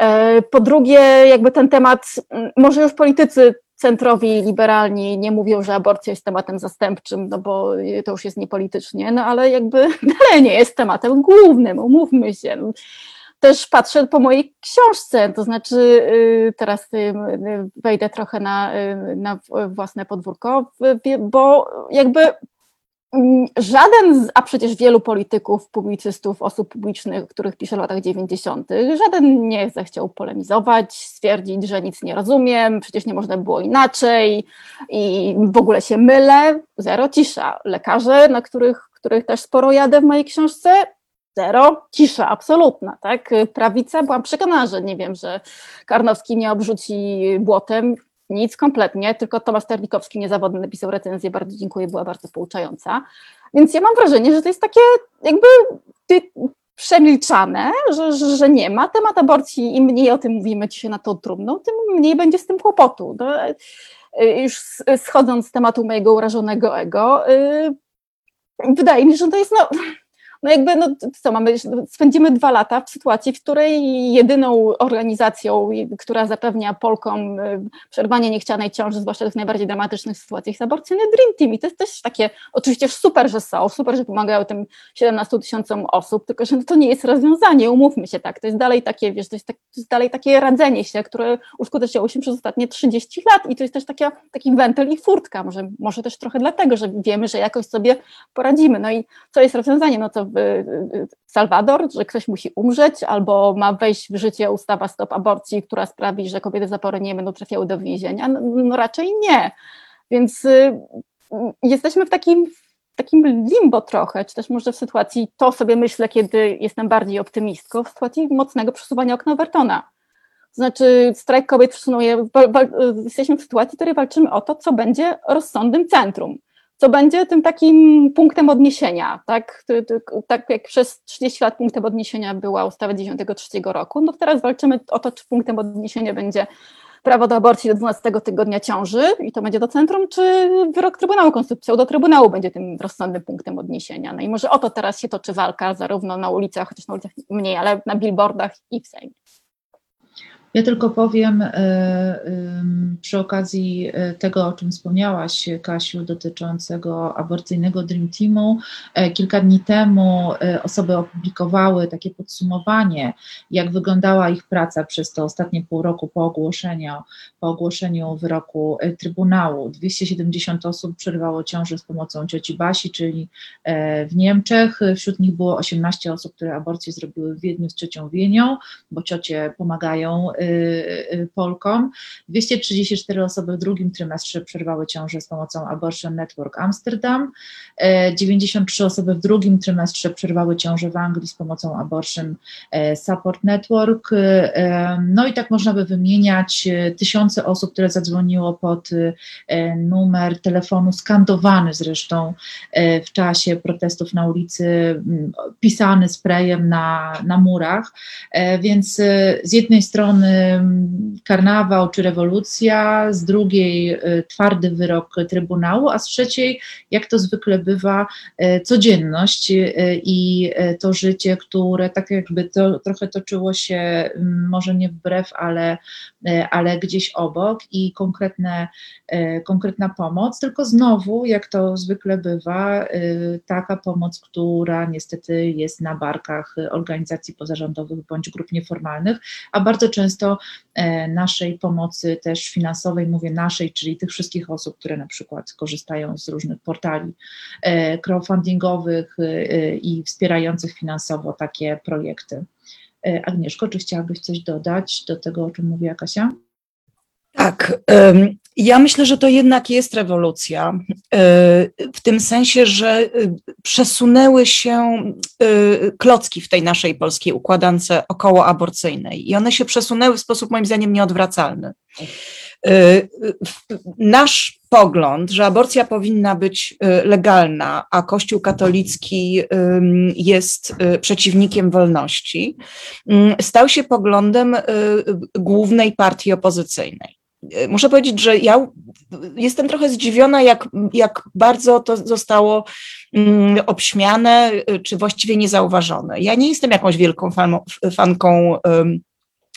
S4: E, po drugie, jakby ten temat, może już politycy centrowi, liberalni nie mówią, że aborcja jest tematem zastępczym, no bo to już jest niepolitycznie, no ale jakby dalej nie jest tematem głównym, umówmy się też patrzę po mojej książce, to znaczy y, teraz y, wejdę trochę na, y, na własne podwórko, bo jakby Mm, żaden, a przecież wielu polityków, publicystów, osób publicznych, których pisze w latach 90., żaden nie zechciał polemizować, stwierdzić, że nic nie rozumiem, przecież nie można było inaczej i w ogóle się mylę. Zero cisza. Lekarze, na których, których też sporo jadę w mojej książce, zero, cisza absolutna, tak? Prawica, byłam przekonana, że nie wiem, że Karnowski nie obrzuci błotem, nic kompletnie, tylko Tomasz Terlikowski niezawodny napisał recenzję, bardzo dziękuję, była bardzo pouczająca. Więc ja mam wrażenie, że to jest takie jakby przemilczane, że, że, że nie ma. Temat aborcji, im mniej o tym mówimy dzisiaj na to trudno, tym mniej będzie z tym kłopotu. No, już schodząc z tematu mojego urażonego ego, y, wydaje mi się, że to jest no, no jakby, no co mamy, spędzimy dwa lata w sytuacji, w której jedyną organizacją, która zapewnia Polkom y, przerwanie niechcianej ciąży, zwłaszcza w najbardziej dramatycznych sytuacjach, jest aborcyjny Dream Team. I to jest też takie, oczywiście super, że są, super, że pomagają tym 17 tysiącom osób, tylko że to nie jest rozwiązanie, umówmy się tak, to jest dalej takie, wiesz, to jest, tak, to jest dalej takie radzenie się, które uskuteczniało się przez ostatnie 30 lat. I to jest też taka, taki wentyl i furtka, może, może też trochę dlatego, że wiemy, że jakoś sobie poradzimy, no i co jest rozwiązanie, no to Salwador, że ktoś musi umrzeć, albo ma wejść w życie ustawa stop aborcji, która sprawi, że kobiety za porę nie będą trafiały do więzienia? No, no raczej nie. Więc y, jesteśmy w takim, takim limbo trochę, czy też może w sytuacji, to sobie myślę, kiedy jestem bardziej optymistką, w sytuacji mocnego przesuwania okna Overtona. To znaczy strajk kobiet przesunuje, jesteśmy w sytuacji, w której walczymy o to, co będzie rozsądnym centrum co będzie tym takim punktem odniesienia, tak? Tak jak przez 30 lat punktem odniesienia była ustawa 93 roku, no teraz walczymy o to, czy punktem odniesienia będzie prawo do aborcji do 12 tygodnia ciąży i to będzie do centrum, czy wyrok Trybunału Konstytucyjnego do Trybunału będzie tym rozsądnym punktem odniesienia. No i może o to teraz się toczy walka, zarówno na ulicach, chociaż na ulicach mniej, ale na billboardach i w Sejmie.
S5: Ja tylko powiem e, przy okazji e, tego, o czym wspomniałaś, Kasiu, dotyczącego aborcyjnego Dream Teamu. E, kilka dni temu osoby opublikowały takie podsumowanie, jak wyglądała ich praca przez to ostatnie pół roku po ogłoszeniu, po ogłoszeniu wyroku Trybunału. 270 osób przerwało ciążę z pomocą cioci Basi, czyli w Niemczech. Wśród nich było 18 osób, które aborcję zrobiły w Wiedniu z ciocią Wienią, bo ciocie pomagają Polkom. 234 osoby w drugim trymestrze przerwały ciążę z pomocą Abortion Network Amsterdam. 93 e, osoby w drugim trymestrze przerwały ciążę w Anglii z pomocą Abortion e, Support Network. E, no i tak można by wymieniać tysiące osób, które zadzwoniło pod numer telefonu skandowany zresztą w czasie protestów na ulicy, pisany sprayem na, na murach. Więc z jednej strony karnawał czy rewolucja, z drugiej y, twardy wyrok Trybunału, a z trzeciej, jak to zwykle bywa, y, codzienność y, i to życie, które tak jakby to, trochę toczyło się może nie wbrew, ale, ale gdzieś obok i konkretne, konkretna pomoc, tylko znowu, jak to zwykle bywa, taka pomoc, która niestety jest na barkach organizacji pozarządowych bądź grup nieformalnych, a bardzo często E, naszej pomocy też finansowej, mówię naszej, czyli tych wszystkich osób, które na przykład korzystają z różnych portali e, crowdfundingowych e, i wspierających finansowo takie projekty. Agnieszko, czy chciałabyś coś dodać do tego, o czym mówiła Kasia?
S3: Tak. Ja myślę, że to jednak jest rewolucja, w tym sensie, że przesunęły się klocki w tej naszej polskiej układance okołoaborcyjnej i one się przesunęły w sposób moim zdaniem nieodwracalny. Nasz pogląd, że aborcja powinna być legalna, a Kościół katolicki jest przeciwnikiem wolności, stał się poglądem głównej partii opozycyjnej. E, muszę powiedzieć, że ja jestem trochę zdziwiona, jak, jak bardzo to zostało mm, obśmiane, e, czy właściwie niezauważone. Ja nie jestem jakąś wielką fan, fanką um,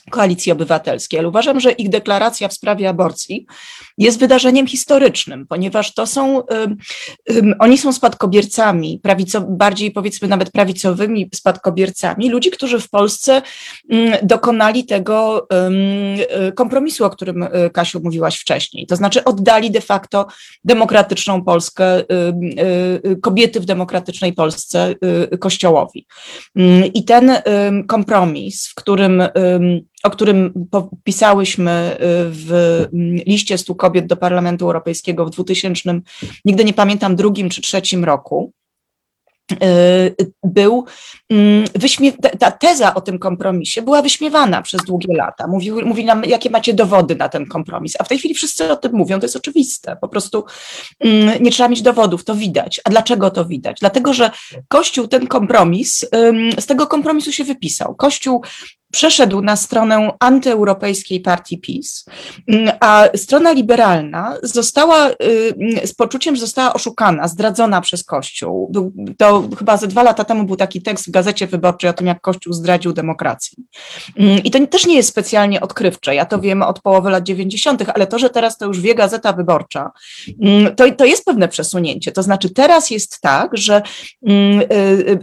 S3: Koalicji Obywatelskiej, ale uważam, że ich deklaracja w sprawie aborcji jest wydarzeniem historycznym, ponieważ to są, um, um, oni są spadkobiercami, prawico, bardziej powiedzmy nawet prawicowymi spadkobiercami, ludzi, którzy w Polsce um, dokonali tego kompromisu, o którym e, Kasiu mówiłaś wcześniej, to znaczy oddali de facto demokratyczną Polskę, e, kobiety w demokratycznej Polsce Kościołowi. Mm, I ten kompromis, w którym o którym pisałyśmy y, w mm, liście stu kobiet do Parlamentu Europejskiego w 2000, nigdy nie pamiętam, drugim czy trzecim roku, y, był mm, ta teza o tym kompromisie była wyśmiewana przez długie lata. Mówił, mówi nam, jakie macie dowody na ten kompromis. A w tej chwili wszyscy o tym mówią, to jest oczywiste. Po prostu mm, nie trzeba mieć dowodów, to widać. A dlaczego to widać? Dlatego, że Kościół ten kompromis, z tego kompromisu się wypisał. Kościół przeszedł na stronę antyeuropejskiej partii PiS, mm, a strona liberalna została y, z poczuciem, że została oszukana, zdradzona przez Kościół. To chyba ze dwa lata temu był taki tekst w Gazecie Wyborczej o tym, jak Kościół zdradził demokrację. Mm, I to też nie jest specjalnie odkrywcze. Ja to wiem od połowy lat 90., ale to, że teraz to już wie Gazeta Wyborcza, mm, to, to jest pewne przesunięcie. To znaczy teraz jest tak, że y,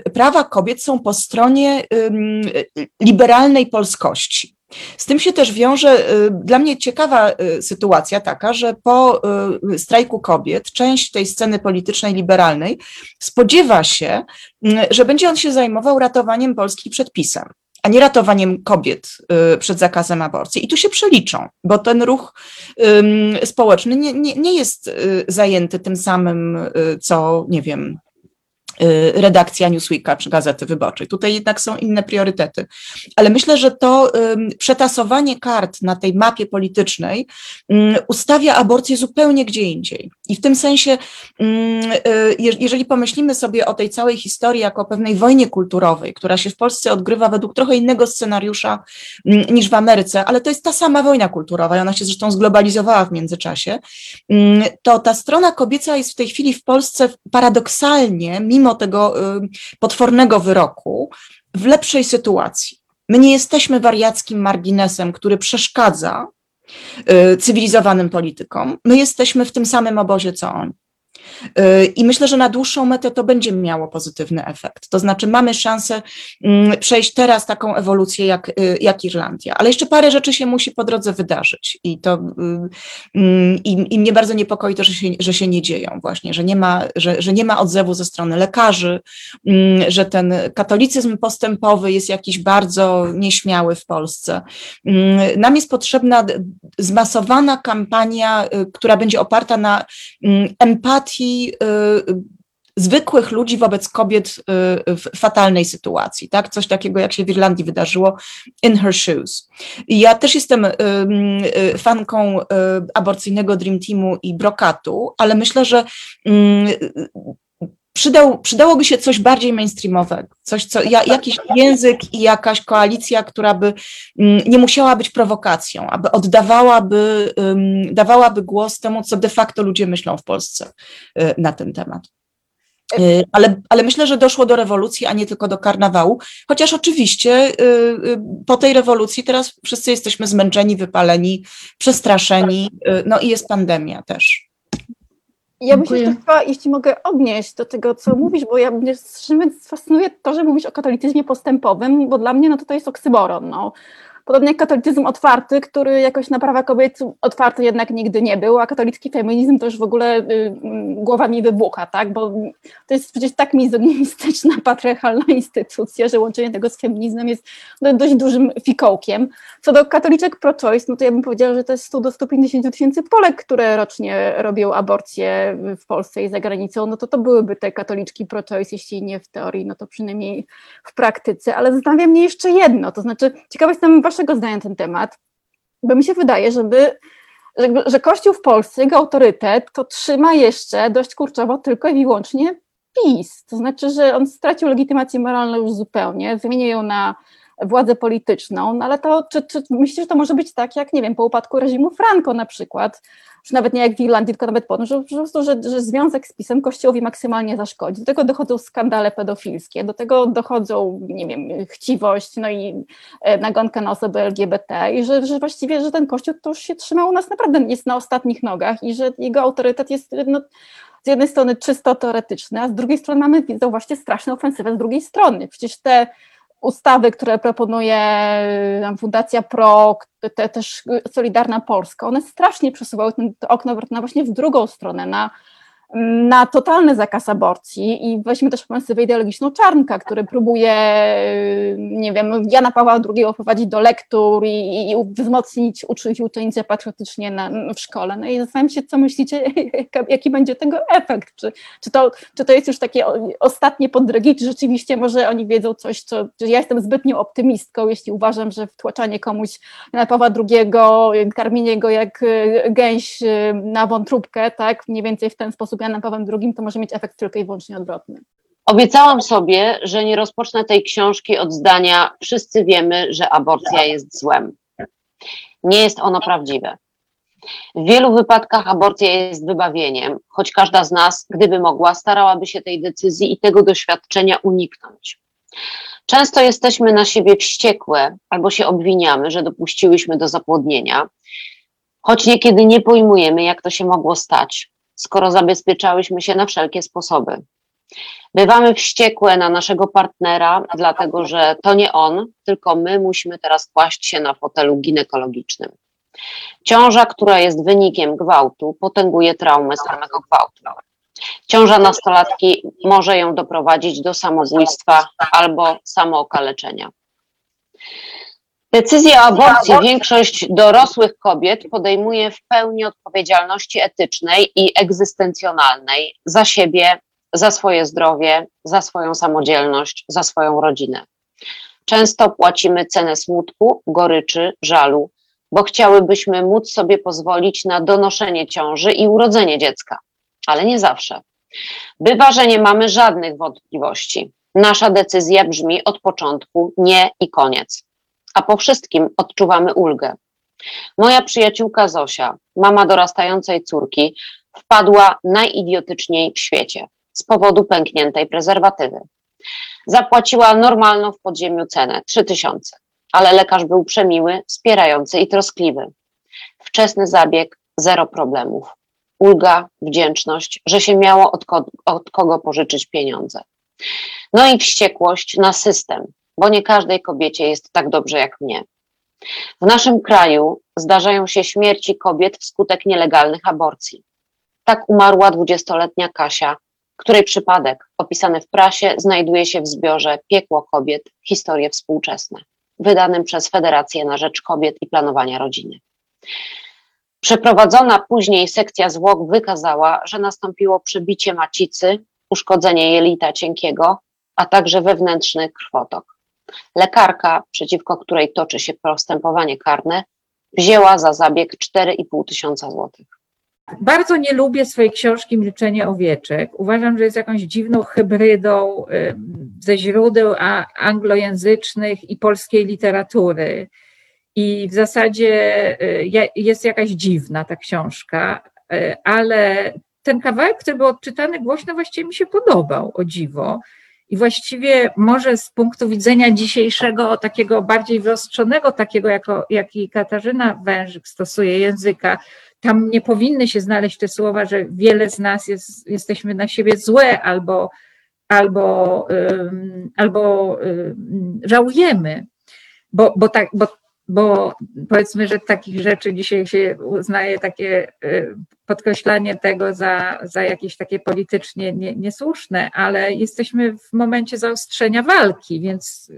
S3: y, prawa kobiet są po stronie liberalnej polskości. Z tym się też wiąże y, dla mnie ciekawa y, sytuacja taka, że po y, strajku kobiet część tej sceny politycznej liberalnej spodziewa się, że będzie on się zajmował ratowaniem Polski przed pisem a nie ratowaniem kobiet przed zakazem aborcji. I tu się przeliczą, bo ten ruch społeczny nie, nie, nie jest zajęty tym samym, co, nie wiem, redakcja Newsweeka czy Gazety Wyborczej. Tutaj jednak są inne priorytety. Ale myślę, że to przetasowanie kart na tej mapie politycznej ustawia aborcję zupełnie gdzie indziej. I w tym sensie, y, jeżeli pomyślimy sobie o tej całej historii jako o pewnej wojnie kulturowej, która się w Polsce odgrywa według trochę innego scenariusza niż w Ameryce, ale to jest ta sama wojna kulturowa i ona się zresztą zglobalizowała w międzyczasie, to ta strona kobieca jest w tej chwili w Polsce paradoksalnie, mimo mimo tego y, potwornego wyroku, w lepszej sytuacji. My nie jesteśmy wariackim marginesem, który przeszkadza y, cywilizowanym politykom. My jesteśmy w tym samym obozie, co oni. Y, I myślę, że na dłuższą metę to będzie miało pozytywny efekt. To znaczy, mamy szansę mm, przejść teraz taką ewolucję jak, y, jak Irlandia, ale jeszcze parę rzeczy się musi po drodze wydarzyć. I to y, mm, i, i mnie bardzo niepokoi to, że się, że się nie dzieją, właśnie, że nie, ma, że, że nie ma odzewu ze strony lekarzy, mm, że ten katolicyzm postępowy jest jakiś bardzo nieśmiały w Polsce. Nam jest potrzebna zmasowana kampania, która będzie oparta na empatii Y, zwykłych ludzi wobec kobiet y, w fatalnej sytuacji, tak? Coś takiego, jak się w Irlandii wydarzyło, in her shoes. Ja też jestem y, fanką aborcyjnego Dream Teamu i brokatu, ale myślę, że przydał, przydałoby się coś bardziej mainstreamowego, coś, co, ja, jakiś język i jakaś koalicja, która by mm, nie musiała być prowokacją, aby oddawałaby, dawałaby głos temu, co de facto ludzie myślą w Polsce y, na ten temat. Y, ale, ale myślę, że doszło do rewolucji, a nie tylko do karnawału. Chociaż oczywiście y, po tej rewolucji teraz wszyscy jesteśmy zmęczeni, wypaleni, przestraszeni, no i jest pandemia też.
S4: Ja myślę, że chyba, jeśli mogę odnieść do tego, co mówisz, bo ja mnie fascynuje to, że mówisz o katolicyzmie postępowym, bo dla mnie no to, to jest oksyboron. No. Podobnie jak katolicyzm otwarty, który jakoś na prawa kobiet otwarty jednak nigdy nie był, a katolicki feminizm to już w ogóle y, głowa mi wybucha, tak? Bo to jest przecież tak mizoginistyczna, patriarchalna instytucja, że łączenie tego z feminizmem jest dość dużym fikołkiem. Co do katoliczek pro-choice, no to ja bym powiedziała, że to jest 100 do 150 tysięcy Polek, które rocznie robią aborcje w Polsce i za granicą, no to to byłyby te katoliczki pro-choice, jeśli nie w teorii, no to przynajmniej w praktyce. Ale zastanawia mnie jeszcze jedno, to znaczy ciekawa jestem wasz waszego zdania ten temat, bo mi się wydaje, żeby, że, że Kościół w Polsce, jego autorytet, to trzyma jeszcze dość kurczowo tylko i wyłącznie PiS. To znaczy, że on stracił legitymację moralną już zupełnie, zmienił ją na władzę polityczną, no ale to, czy, czy myślicie, że to może być tak, jak nie wiem, po upadku reżimu Franco na przykład, czy nawet nie jak w Irlandii, tylko nawet potem, że, że, że, że związek z PiSem Kościołowi maksymalnie zaszkodzi. Do tego dochodzą skandale pedofilskie, do tego dochodzą, nie wiem, chciwość, no i e, nagonka na osoby LGBT i że, że właściwie, że ten Kościół to już się trzymał u nas naprawdę, jest na ostatnich nogach i że jego autorytet jest no, z jednej strony czysto teoretyczny, a z drugiej strony mamy, widzą właśnie straszną ofensywę z drugiej strony. Przecież te ustawy, które proponuje Fundacja PRO, te, też Solidarna Polska, one strasznie przesuwały ten okno na właśnie w drugą stronę, na na totalny zakaz aborcji i weźmy też ofensywę ideologiczną Czarnka, który próbuje, nie wiem, Jana Pawła II prowadzić do lektur i, i wzmocnić uczyć uczennice patriotycznie na, w szkole. No i zastanawiam się, co myślicie, jaki będzie tego efekt, czy, czy, to, czy to jest już takie ostatnie podrygi, czy rzeczywiście może oni wiedzą coś, co, ja jestem zbytnio optymistką, jeśli uważam, że wtłaczanie komuś Jana Pawła II, karmienie go jak gęś na wątróbkę, tak, mniej więcej w ten sposób Janem Pawłem II, to może mieć efekt tylko i wyłącznie odwrotny.
S2: Obiecałam sobie, że nie rozpocznę tej książki od zdania wszyscy wiemy, że aborcja jest złem. Nie jest ono prawdziwe. W wielu wypadkach aborcja jest wybawieniem, choć każda z nas, gdyby mogła, starałaby się tej decyzji i tego doświadczenia uniknąć. Często jesteśmy na siebie wściekłe albo się obwiniamy, że dopuściłyśmy do zapłodnienia, choć niekiedy nie pojmujemy, jak to się mogło stać skoro zabezpieczałyśmy się na wszelkie sposoby. Bywamy wściekłe na naszego partnera, dlatego że to nie on, tylko my musimy teraz kłaść się na fotelu ginekologicznym. Ciąża, która jest wynikiem gwałtu, potęguje traumę samego gwałtu. Ciąża nastolatki może ją doprowadzić do samobójstwa albo samookaleczenia. Decyzję o aborcji większość dorosłych kobiet podejmuje w pełni odpowiedzialności etycznej i egzystencjonalnej za siebie, za swoje zdrowie, za swoją samodzielność, za swoją rodzinę. Często płacimy cenę smutku, goryczy, żalu, bo chciałybyśmy móc sobie pozwolić na donoszenie ciąży i urodzenie dziecka, ale nie zawsze. Bywa, że nie mamy żadnych wątpliwości. Nasza decyzja brzmi od początku nie i koniec a po wszystkim odczuwamy ulgę. Moja przyjaciółka Zosia, mama dorastającej córki, wpadła najidiotyczniej w świecie z powodu pękniętej prezerwatywy. Zapłaciła normalną w podziemiu cenę 3000, ale lekarz był przemiły, wspierający i troskliwy. Wczesny zabieg, zero problemów. Ulga, wdzięczność, że się miało od, ko od kogo pożyczyć pieniądze. No i wściekłość na system, bo nie każdej kobiecie jest tak dobrze jak mnie. W naszym kraju zdarzają się śmierci kobiet wskutek nielegalnych aborcji. Tak umarła dwudziestoletnia Kasia, której przypadek opisany w prasie znajduje się w zbiorze Piekło kobiet historie współczesne, wydanym przez Federację na Rzecz Kobiet i Planowania Rodziny. Przeprowadzona później sekcja zwłok wykazała, że nastąpiło przebicie macicy, uszkodzenie jelita cienkiego, a także wewnętrzny krwotok. Lekarka, przeciwko której toczy się postępowanie karne, wzięła za zabieg 4,5 tysiąca złotych.
S6: Bardzo nie lubię swojej książki Milczenie owieczek. Uważam, że jest jakąś dziwną hybrydą ze źródeł anglojęzycznych i polskiej literatury. I w zasadzie y, jest jakaś dziwna ta książka, y, ale ten kawałek, który był odczytany głośno, właściwie mi się podobał, o dziwo. I właściwie może z punktu widzenia dzisiejszego, takiego bardziej wyostrzonego, takiego jako, jaki Katarzyna Wężyk stosuje języka, tam nie powinny się znaleźć te słowa, że wiele z nas jest, jesteśmy na siebie złe albo, albo, um, albo um, żałujemy. Bo, bo, tak, bo bo powiedzmy, że takich rzeczy dzisiaj się uznaje takie y, podkreślanie tego za, za jakieś takie politycznie nie, niesłuszne, ale jesteśmy w momencie zaostrzenia walki, więc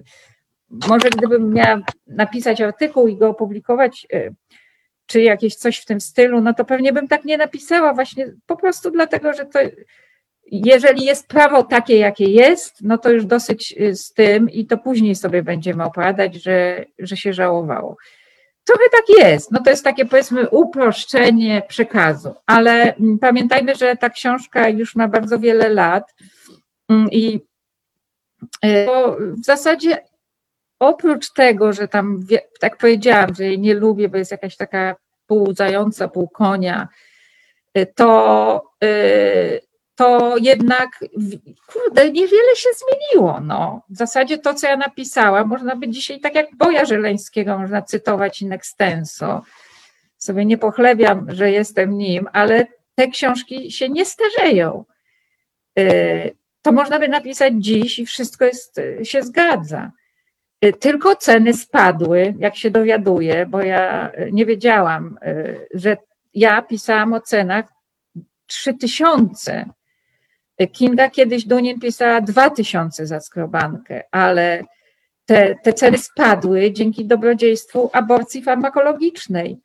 S6: może gdybym miała napisać artykuł i go opublikować, y, czy jakieś coś w tym stylu, no to pewnie bym tak nie napisała, właśnie po prostu dlatego, że to jeżeli jest prawo takie, jakie jest, no to już dosyć y, z tym i to później sobie będziemy opowiadać, że, że się żałowało. Trochę tak jest. No to jest takie powiedzmy uproszczenie przekazu, ale mm, pamiętajmy, że ta książka już ma bardzo wiele lat mm, i y, w zasadzie oprócz tego, że tam, tak powiedziałam, że jej nie lubię, bo jest jakaś taka półłudząca, pół konia, y, to, to jednak kurde, niewiele się zmieniło. No. W zasadzie to, co ja napisałam, można by dzisiaj, tak jak Boja Żeleńskiego, można cytować in extenso. Sobie nie pochlebiam, że jestem nim, ale te książki się nie starzeją. Y, to można by napisać dziś i wszystko jest, się zgadza. Y, tylko ceny spadły, jak się dowiaduję, bo ja nie wiedziałam, y, że ja pisałam o cenach 3000. Kinga kiedyś do niej pisała 2000 za skrobankę, ale te, te ceny spadły dzięki dobrodziejstwu aborcji farmakologicznej.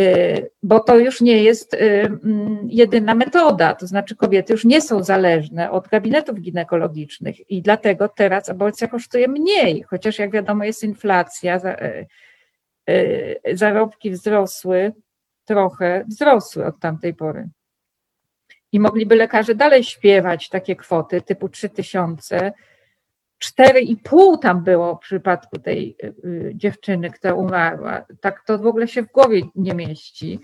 S6: Y, bo to już nie jest y, mm, jedyna metoda, to znaczy kobiety już nie są zależne od gabinetów ginekologicznych i dlatego teraz aborcja kosztuje mniej, chociaż jak wiadomo jest inflacja, y, zarobki wzrosły, trochę wzrosły od tamtej pory. I mogliby lekarze dalej śpiewać takie kwoty typu 3000, 4,5 tam było w przypadku tej y, y, dziewczyny, która umarła. Tak to w ogóle się w głowie nie mieści.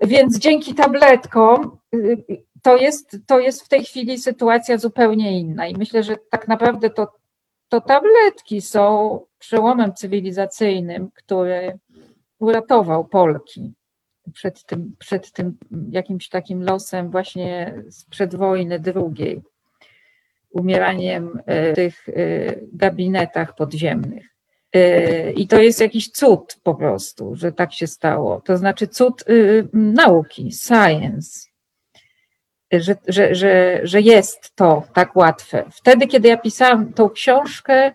S6: Więc dzięki tabletkom y, to jest, to jest w tej chwili sytuacja zupełnie inna. I myślę, że tak naprawdę to, to tabletki są przełomem cywilizacyjnym, który uratował Polki przed tym, przed tym jakimś takim losem właśnie sprzed wojny drugiej umieraniem e, w tych e, gabinetach podziemnych. E, I to jest jakiś cud po prostu, że tak się stało. To znaczy cud nauki, science, że, że, że, że jest to tak łatwe. Wtedy, kiedy ja pisałam tą książkę,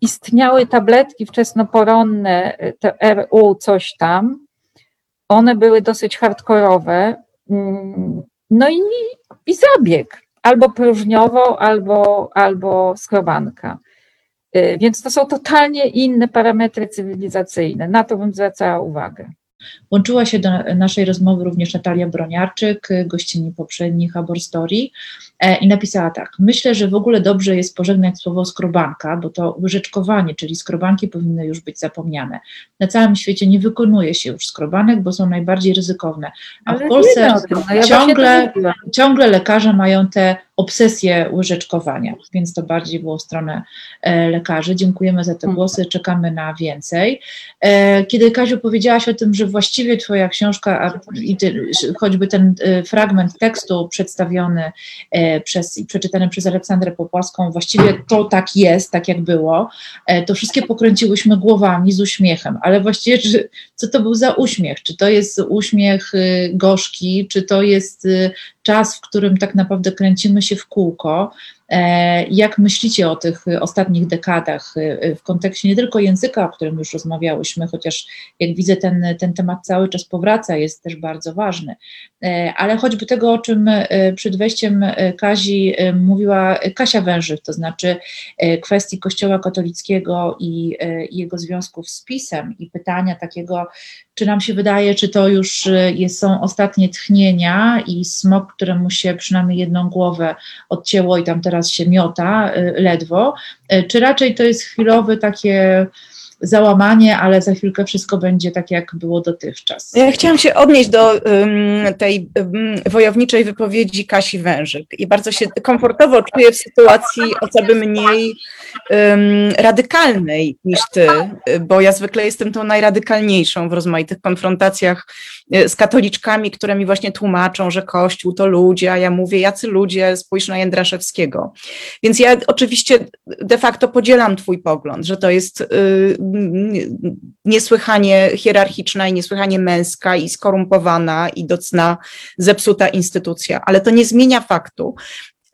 S6: istniały tabletki wczesnoporonne, te RU, coś tam. One były dosyć hardkorowe. Mm, no i, i zabieg albo próżniowo, albo, albo skrobanka. Y, więc to są totalnie inne parametry cywilizacyjne. Na to bym zwracała uwagę.
S5: Łączyła się do naszej rozmowy również Natalia Broniarczyk, gościni poprzednich Abor Story i napisała tak. Myślę, że w ogóle dobrze jest pożegnać słowo skrobanka, bo to łyżeczkowanie, czyli skrobanki powinny już być zapomniane. Na całym świecie nie wykonuje się już skrobanek, bo są najbardziej ryzykowne. A w Polsce no ja ciągle, ciągle lekarze mają te obsesję łyżeczkowania, więc to bardziej było w stronę e, lekarzy. Dziękujemy za te mhm. głosy, czekamy na więcej. E, kiedy Kaziu powiedziałaś o tym, że właściwie Twoja książka, choćby ten e, fragment tekstu przedstawiony przez, i przeczytany przez Aleksandrę Popłaską, właściwie to tak jest, tak jak było, to wszystkie pokręciłyśmy głowami z uśmiechem, ale właściwie czy, co to był za uśmiech? Czy to jest uśmiech gorzki, czy to jest czas, w którym tak naprawdę kręcimy się w kółko. E, jak myślicie o tych ostatnich dekadach e, w kontekście nie tylko języka, o którym już rozmawiałyśmy, chociaż jak widzę, ten, ten temat cały czas powraca, jest też bardzo ważny, e, ale choćby tego, o czym przed wejściem Kazi mówiła Kasia Wężyk, to znaczy kwestii Kościoła katolickiego i, i jego związków z PiSem i pytania takiego, czy nam się wydaje, czy to już jest, są ostatnie tchnienia i smok, któremu się przynajmniej jedną głowę odcięło i tam teraz teraz się miota y, ledwo, y, czy raczej to jest chwilowe takie załamanie, ale za chwilkę wszystko będzie tak, jak było dotychczas.
S3: Ja chciałam się odnieść do um, tej um, wojowniczej wypowiedzi Kasi Wężyk i bardzo się komfortowo czuję w sytuacji o co by mniej um, radykalnej niż ty, bo ja zwykle jestem tą najradykalniejszą w rozmaitych konfrontacjach e, z katoliczkami, które mi właśnie tłumaczą, że Kościół to ludzie, a ja mówię, jacy ludzie, spójrz na Jędraszewskiego. Więc ja oczywiście de facto podzielam twój pogląd, że to jest y, niesłychanie hierarchiczna i niesłychanie męska i skorumpowana i do cna zepsuta instytucja, ale to nie zmienia faktu,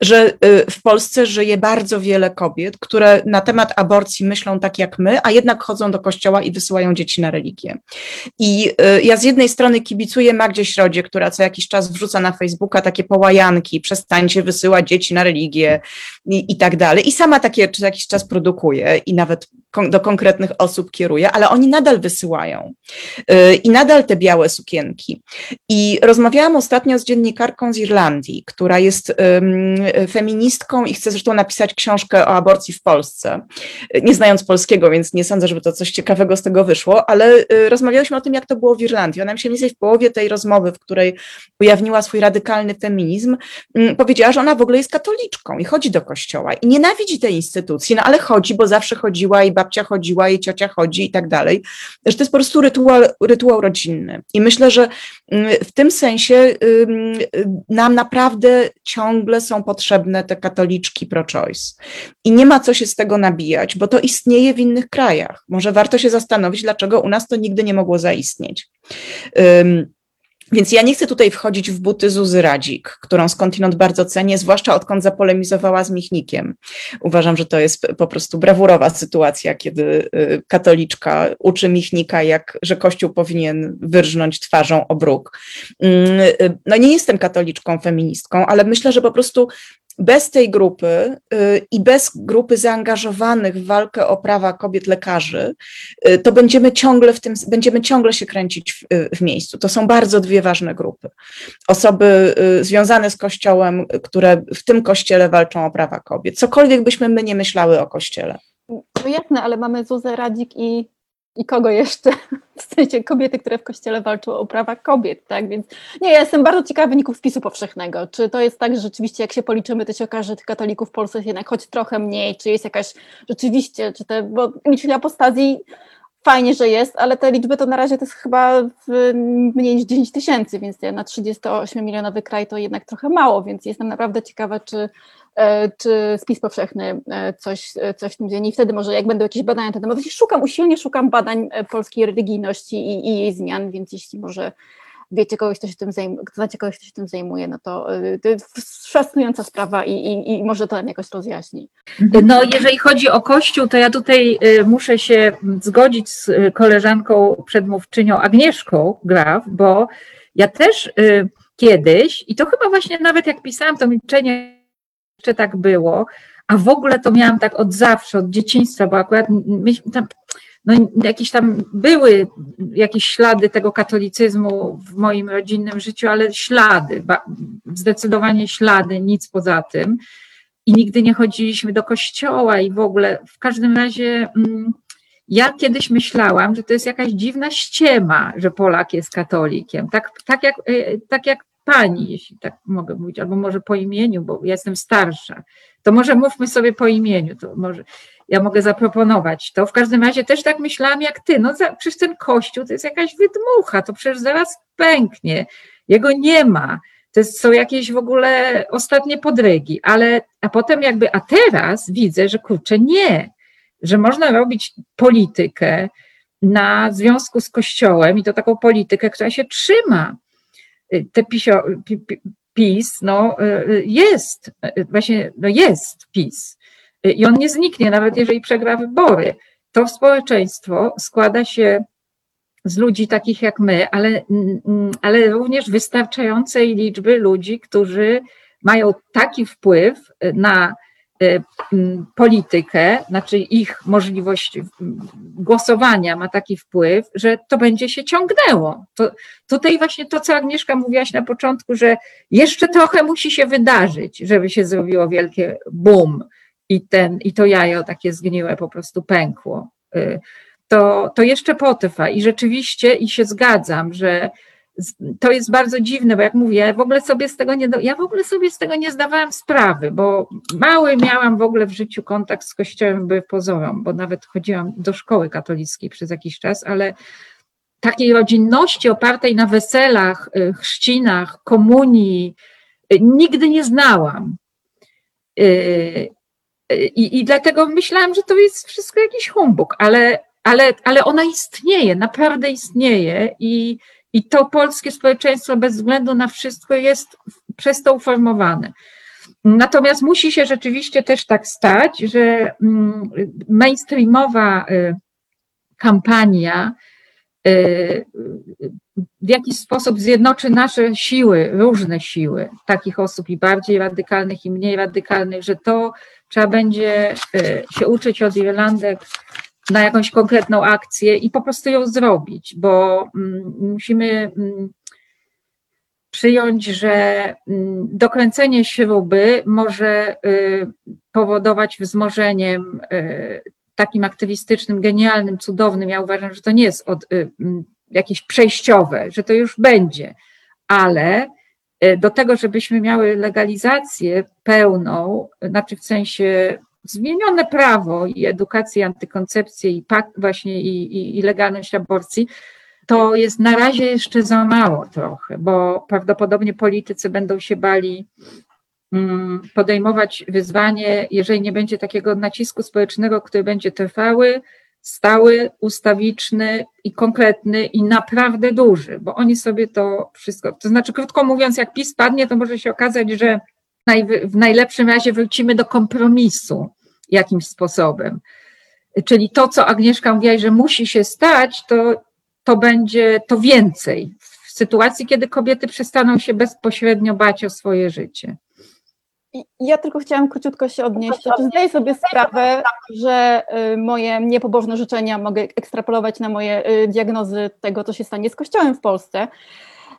S3: że y, w Polsce żyje bardzo wiele kobiet, które na temat aborcji myślą tak jak my, a jednak chodzą do kościoła i wysyłają dzieci na religię. I y, ja z jednej strony kibicuję Magdzie Środzie, która co jakiś czas wrzuca na Facebooka takie połajanki, przestańcie wysyłać dzieci na religię i, i tak dalej. I sama takie co jakiś czas produkuje i nawet do konkretnych osób kieruje, ale oni nadal wysyłają. Y, I nadal te białe sukienki. I rozmawiałam ostatnio z dziennikarką z Irlandii, która jest feministką i chce zresztą napisać książkę o aborcji w Polsce. Nie znając polskiego, więc nie sądzę, żeby to coś ciekawego z tego wyszło, ale rozmawiałyśmy o tym, jak to było w Irlandii. Ona mi się mniej w połowie tej rozmowy, w której ujawniła swój radykalny feminizm, mm, powiedziała, że ona w ogóle jest katoliczką i chodzi do kościoła i nienawidzi tej instytucji, no ale chodzi, bo zawsze chodziła i babcia chodziła i ciocia chodzi i tak dalej, że to jest po prostu rytuał, rytuał rodzinny. I myślę, że mm, w tym sensie nam naprawdę ciągle są potrzebne te katoliczki pro-choice. I nie ma co się z tego nabijać, bo to istnieje w innych krajach. Może warto się zastanowić, dlaczego u nas to nigdy nie mogło zaistnieć. Więc ja nie chcę tutaj wchodzić w buty Zuzy Radzik, którą skądinąd bardzo cenię, zwłaszcza odkąd zapolemizowała z Michnikiem. Uważam, że to jest po prostu brawurowa sytuacja, kiedy y, katoliczka uczy Michnika, jak, że Kościół powinien wyrżnąć twarzą o bruk. Mm, y, no nie jestem katoliczką, feministką, ale myślę, że po prostu bez tej grupy y, i bez grupy zaangażowanych w walkę o prawa kobiet lekarzy, y, to będziemy ciągle w tym, będziemy ciągle się kręcić w, y, w miejscu. To są bardzo dwie ważne grupy. Osoby związane z Kościołem, które w tym Kościele walczą o prawa kobiet. Cokolwiek byśmy my nie myślały o Kościele.
S4: No jasne, ale mamy Zuzę Radzik i i kogo jeszcze? W sensie kobiety, które w kościele walczą o prawa kobiet, tak? Więc nie, ja jestem bardzo ciekawa wyników spisu powszechnego. Czy to jest tak, że rzeczywiście jak się policzymy, to się okaże, że tych katolików w Polsce jest jednak choć trochę mniej, czy jest jakaś rzeczywiście, czy te, bo liczba apostazji fajnie, że jest, ale te liczby to na razie to jest chyba mniej niż 10 tysięcy, więc na 38-milionowy kraj to jednak trochę mało, więc jestem naprawdę ciekawa, czy E, czy spis powszechny e, coś, e, coś w tym dzień i wtedy może jak będą jakieś badania na ten temat, szukam, usilnie szukam badań polskiej religijności i, i jej zmian, więc jeśli może wiecie kogoś, kto się tym zajmuje, znacie kogoś, kto się tym zajmuje, no to, to jest fascynująca sprawa i, i, i może to jakoś rozjaśni.
S6: No jeżeli chodzi o Kościół, to ja tutaj muszę się zgodzić z koleżanką przedmówczynią Agnieszką Graf, bo ja też kiedyś, i to chyba właśnie nawet jak pisałam to milczenie jeszcze tak było, a w ogóle to miałam tak od zawsze, od dzieciństwa, bo akurat tam, no, jakieś tam były jakieś ślady tego katolicyzmu w moim rodzinnym życiu, ale ślady, zdecydowanie ślady, nic poza tym. I nigdy nie chodziliśmy do kościoła i w ogóle w każdym razie. Mm, ja kiedyś myślałam, że to jest jakaś dziwna ściema, że Polak jest katolikiem. Tak, tak, jak, e, tak jak pani, jeśli tak mogę mówić, albo może po imieniu, bo ja jestem starsza, to może mówmy sobie po imieniu, to może ja mogę zaproponować to. W każdym razie też tak myślałam jak ty, no za, przecież ten kościół to jest jakaś wydmucha, to przecież zaraz pęknie, jego nie ma, to jest, są jakieś w ogóle ostatnie podrygi, ale a potem jakby, a teraz widzę, że kurczę nie, że można robić politykę na związku z Kościołem i to taką politykę, która się trzyma. Te pisio, PiS, no jest, właśnie no jest PiS i on nie zniknie, nawet jeżeli przegra wybory. To społeczeństwo składa się z ludzi takich jak my, ale, ale również wystarczającej liczby ludzi, którzy mają taki wpływ na Y, politykę, znaczy ich możliwość głosowania ma taki wpływ, że to będzie się ciągnęło. To, tutaj właśnie to, co Agnieszka mówiłaś na początku, że jeszcze trochę musi się wydarzyć, żeby się zrobiło wielkie boom i, ten, i to jajo takie zgniłe po prostu pękło. Y, to, to jeszcze potrwa i rzeczywiście i się zgadzam, że to jest bardzo dziwne, bo jak mówię, ja w ogóle sobie z tego nie, ja w ogóle sobie z tego nie zdawałam sprawy, bo mały miałam w ogóle w życiu kontakt z kościołem by pozorom, bo nawet chodziłam do szkoły katolickiej przez jakiś czas, ale takiej rodzinności opartej na weselach, y, chrzcinach, komunii y, nigdy nie znałam. Y, I, I dlatego myślałam, że to jest wszystko jakiś humbug, ale, ale, ale ona istnieje, naprawdę istnieje i, i to polskie społeczeństwo bez względu na wszystko jest przez to uformowane. Natomiast musi się rzeczywiście też tak stać, że mm, mainstreamowa y, kampania y, w jakiś sposób zjednoczy nasze siły, różne siły, takich osób i bardziej radykalnych, i mniej radykalnych, że to trzeba będzie y, się uczyć od Irlandek na jakąś konkretną akcję i po prostu ją zrobić, bo mm, musimy. Mm, przyjąć, że mm, dokręcenie śruby może y, powodować wzmożeniem y, takim aktywistycznym, genialnym, cudownym. Ja uważam, że to nie jest od, y, jakieś przejściowe, że to już będzie, ale do tego, żebyśmy miały legalizację pełną, znaczy w sensie zmienione prawo i edukację, antykoncepcję i właśnie i, i, i legalność aborcji, to jest na razie jeszcze za mało trochę, bo prawdopodobnie politycy będą się bali mm, podejmować wyzwanie, jeżeli nie będzie takiego nacisku społecznego, który będzie trwały, stały, ustawiczny i konkretny i naprawdę duży, bo oni sobie to wszystko, to znaczy krótko mówiąc, jak PiS padnie, to może się okazać, że w najlepszym razie wrócimy do kompromisu jakimś sposobem. Czyli to, co Agnieszka mówiła, że musi się stać, to to będzie to więcej w sytuacji, kiedy kobiety przestaną się bezpośrednio bać o swoje życie.
S4: Ja tylko chciałam króciutko się odnieść. Znaczy, zdaję sobie sprawę, że y, moje niepobożne życzenia mogę ekstrapolować na moje y, diagnozy tego, co się stanie z Kościołem w Polsce.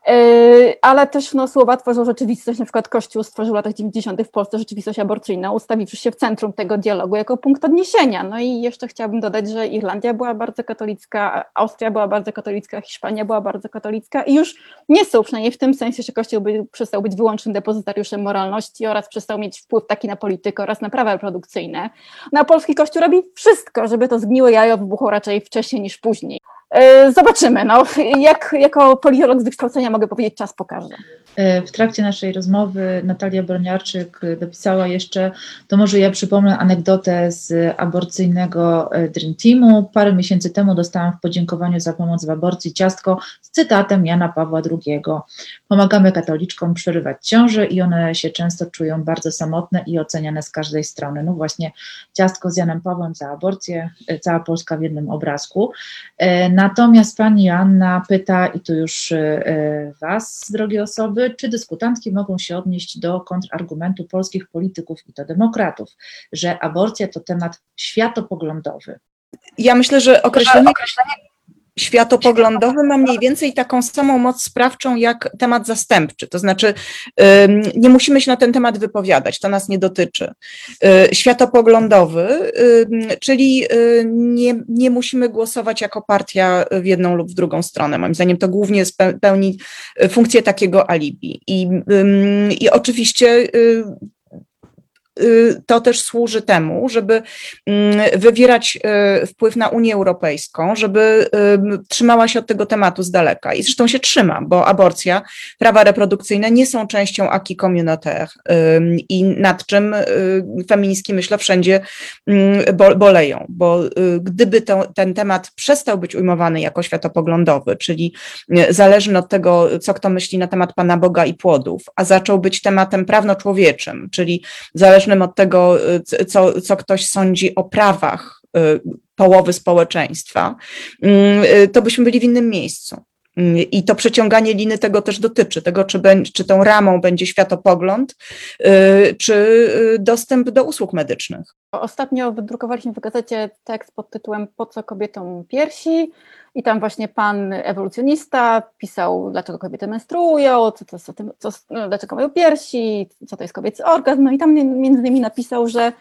S4: Yy, ale też no, słowa tworzą rzeczywistość, na przykład Kościół stworzył w latach 90. w Polsce rzeczywistość aborcyjną, ustawiwszy się w centrum tego dialogu jako punkt odniesienia. No i jeszcze chciałabym dodać, że Irlandia była bardzo katolicka, Austria była bardzo katolicka, Hiszpania była bardzo katolicka i już nie są, przynajmniej w tym sensie, że Kościół by, przestał być wyłącznym depozytariuszem moralności oraz przestał mieć wpływ taki na politykę oraz na prawa reprodukcyjne. No a polski Kościół robi wszystko, żeby to zgniłe jajo wybuchło raczej wcześniej niż później. E, zobaczymy. No, jak, jako politolog z wykształcenia mogę powiedzieć, czas pokaże.
S5: E, w trakcie naszej rozmowy Natalia Broniarczyk dopisała jeszcze, to może ja przypomnę anegdotę z aborcyjnego e, Dream Teamu. Parę miesięcy temu dostałam w podziękowaniu za pomoc w aborcji ciastko z cytatem Jana Pawła II. Pomagamy katoliczkom przerywać ciąże i one się często czują bardzo samotne i oceniane z każdej strony. No właśnie ciastko z Janem Pawłem za aborcję, cała Polska w jednym obrazku. Natomiast pani Joanna pyta, i tu już e, Was, drogie osoby, czy dyskutantki mogą się odnieść do kontrargumentu polskich polityków i to demokratów, że aborcja to temat światopoglądowy.
S3: Ja myślę, że określenie, określenie światopoglądowy ma mniej więcej taką samą moc sprawczą jak temat zastępczy. To znaczy, nie musimy się na ten temat wypowiadać, to nas nie dotyczy. Y, światopoglądowy, czyli y, nie, nie musimy głosować jako partia w jedną lub w drugą stronę. Moim zdaniem to głównie pełni y, funkcję takiego alibi. I, i oczywiście to też służy temu, żeby mm, wywierać y, wpływ na Unię Europejską, żeby trzymała się od tego tematu z daleka. I zresztą się trzyma, bo aborcja, prawa reprodukcyjne nie są częścią acquis communautaire i nad czym y, feministki, myślę, wszędzie boleją, bo gdyby to, ten temat przestał być ujmowany jako światopoglądowy, czyli zależny od tego, co kto myśli na temat Pana Boga i płodów, a zaczął być tematem prawno-człowieczym, czyli zależny niezależnym od tego, y, co, co ktoś sądzi o prawach y, połowy społeczeństwa, mm, y, to byśmy byli w innym miejscu. Mm, I to przeciąganie liny tego też dotyczy, tego, czy, be, czy tą ramą będzie światopogląd, czy dostęp do usług medycznych.
S4: Ostatnio wydrukowaliśmy w gazecie tekst pod tytułem Po co kobietom piersi? I tam właśnie pan ewolucjonista pisał, dlaczego kobiety menstruują, co co, no, dlaczego mają piersi, co to jest kobiecy orgazm. No i tam między innymi napisał, że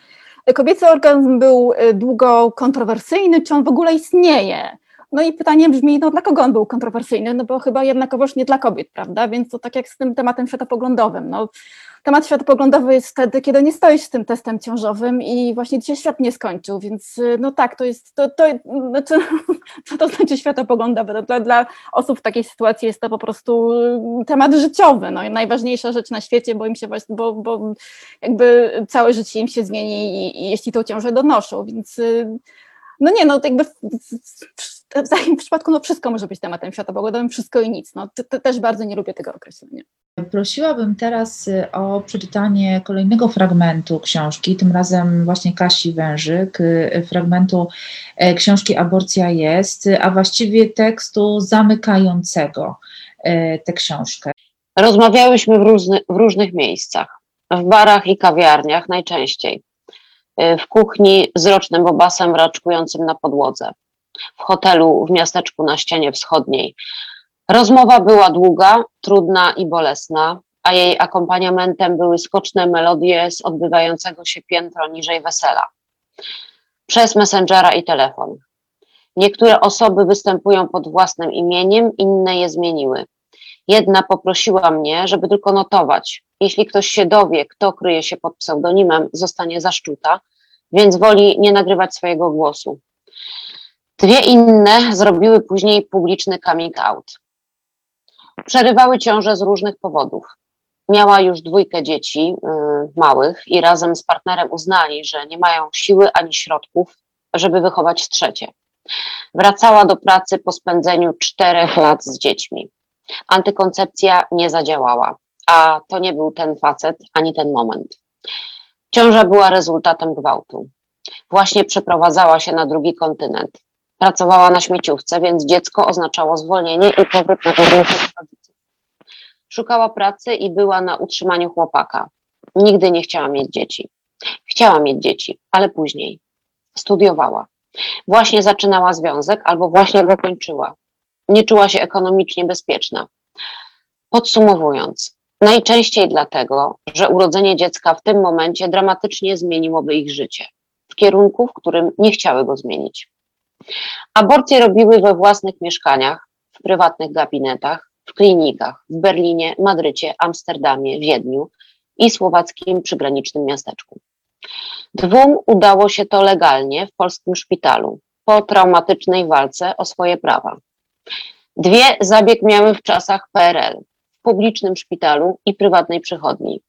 S4: kobiecy orgazm był y, długo kontrowersyjny, czy on w ogóle istnieje. No i pytanie brzmi, no dla kogo on był kontrowersyjny? No bo chyba jednakowoż nie dla kobiet, prawda? Więc to tak jak z tym tematem światopoglądowym. No, temat światopoglądowy jest wtedy, kiedy nie stoisz tym testem ciążowym i właśnie dzisiaj świat nie skończył, więc no tak, to jest, to, to znaczy, co to znaczy światopoglądowy? No, dla, dla osób w takiej sytuacji jest to po prostu temat życiowy, no najważniejsza rzecz na świecie, bo im się właśnie, bo, bo jakby całe życie im się zmieni i, i jeśli tą ciążę donoszą, więc no nie, no jakby w, przypadku no wszystko może być tematem światopoglądowym, wszystko i nic. No, też bardzo nie lubię tego określenia.
S5: Prosiłabym teraz y, o przeczytanie kolejnego fragmentu książki, tym razem właśnie Kasi Wężyk, y, fragmentu e, książki Aborcja jest, a właściwie tekstu zamykającego e, tę książkę.
S2: Rozmawiałyśmy w, różny, w różnych miejscach, w barach i kawiarniach najczęściej Y, w kuchni z rocznym bobasem raczkującym na podłodze, w hotelu w miasteczku na ścianie wschodniej, Rozmowa była długa, trudna i bolesna, a jej akompaniamentem były skoczne melodie z odbywającego się piętro niżej wesela. Przez Messengera i telefon. Niektóre osoby występują pod własnym imieniem, inne je zmieniły. Jedna poprosiła mnie, żeby tylko notować. Jeśli ktoś się dowie, kto kryje się pod pseudonimem, zostanie zaszczuta, więc woli nie nagrywać swojego głosu. Dwie inne zrobiły później publiczny coming out. Przerywały ciąże z różnych powodów. Miała już dwójkę dzieci yy, małych i razem z partnerem uznali, że nie mają siły ani środków, żeby wychować trzecie. Wracała do pracy po spędzeniu czterech lat z dziećmi. Antykoncepcja nie zadziałała, a to nie był ten facet ani ten moment. Ciąża była rezultatem gwałtu. Właśnie przeprowadzała się na drugi kontynent. Pracowała na śmieciówce, więc dziecko oznaczało zwolnienie i powrót na rodziców. Szukała pracy i była na utrzymaniu chłopaka. Nigdy nie chciała mieć dzieci. Chciała mieć dzieci, ale później. Studiowała. Właśnie zaczynała związek albo właśnie go kończyła. Nie czuła się ekonomicznie bezpieczna. Podsumowując, najczęściej dlatego, że urodzenie dziecka w tym momencie dramatycznie zmieniłoby ich życie w kierunku, w którym nie chciały go zmienić. Aborcje robiły we własnych mieszkaniach, w prywatnych gabinetach, w klinikach w Berlinie, Madrycie, Amsterdamie, Wiedniu i słowackim przygranicznym miasteczku. Dwóm udało się to legalnie w polskim szpitalu po traumatycznej walce o swoje prawa. Dwie zabieg miały w czasach PRL w publicznym szpitalu i prywatnej przychodni.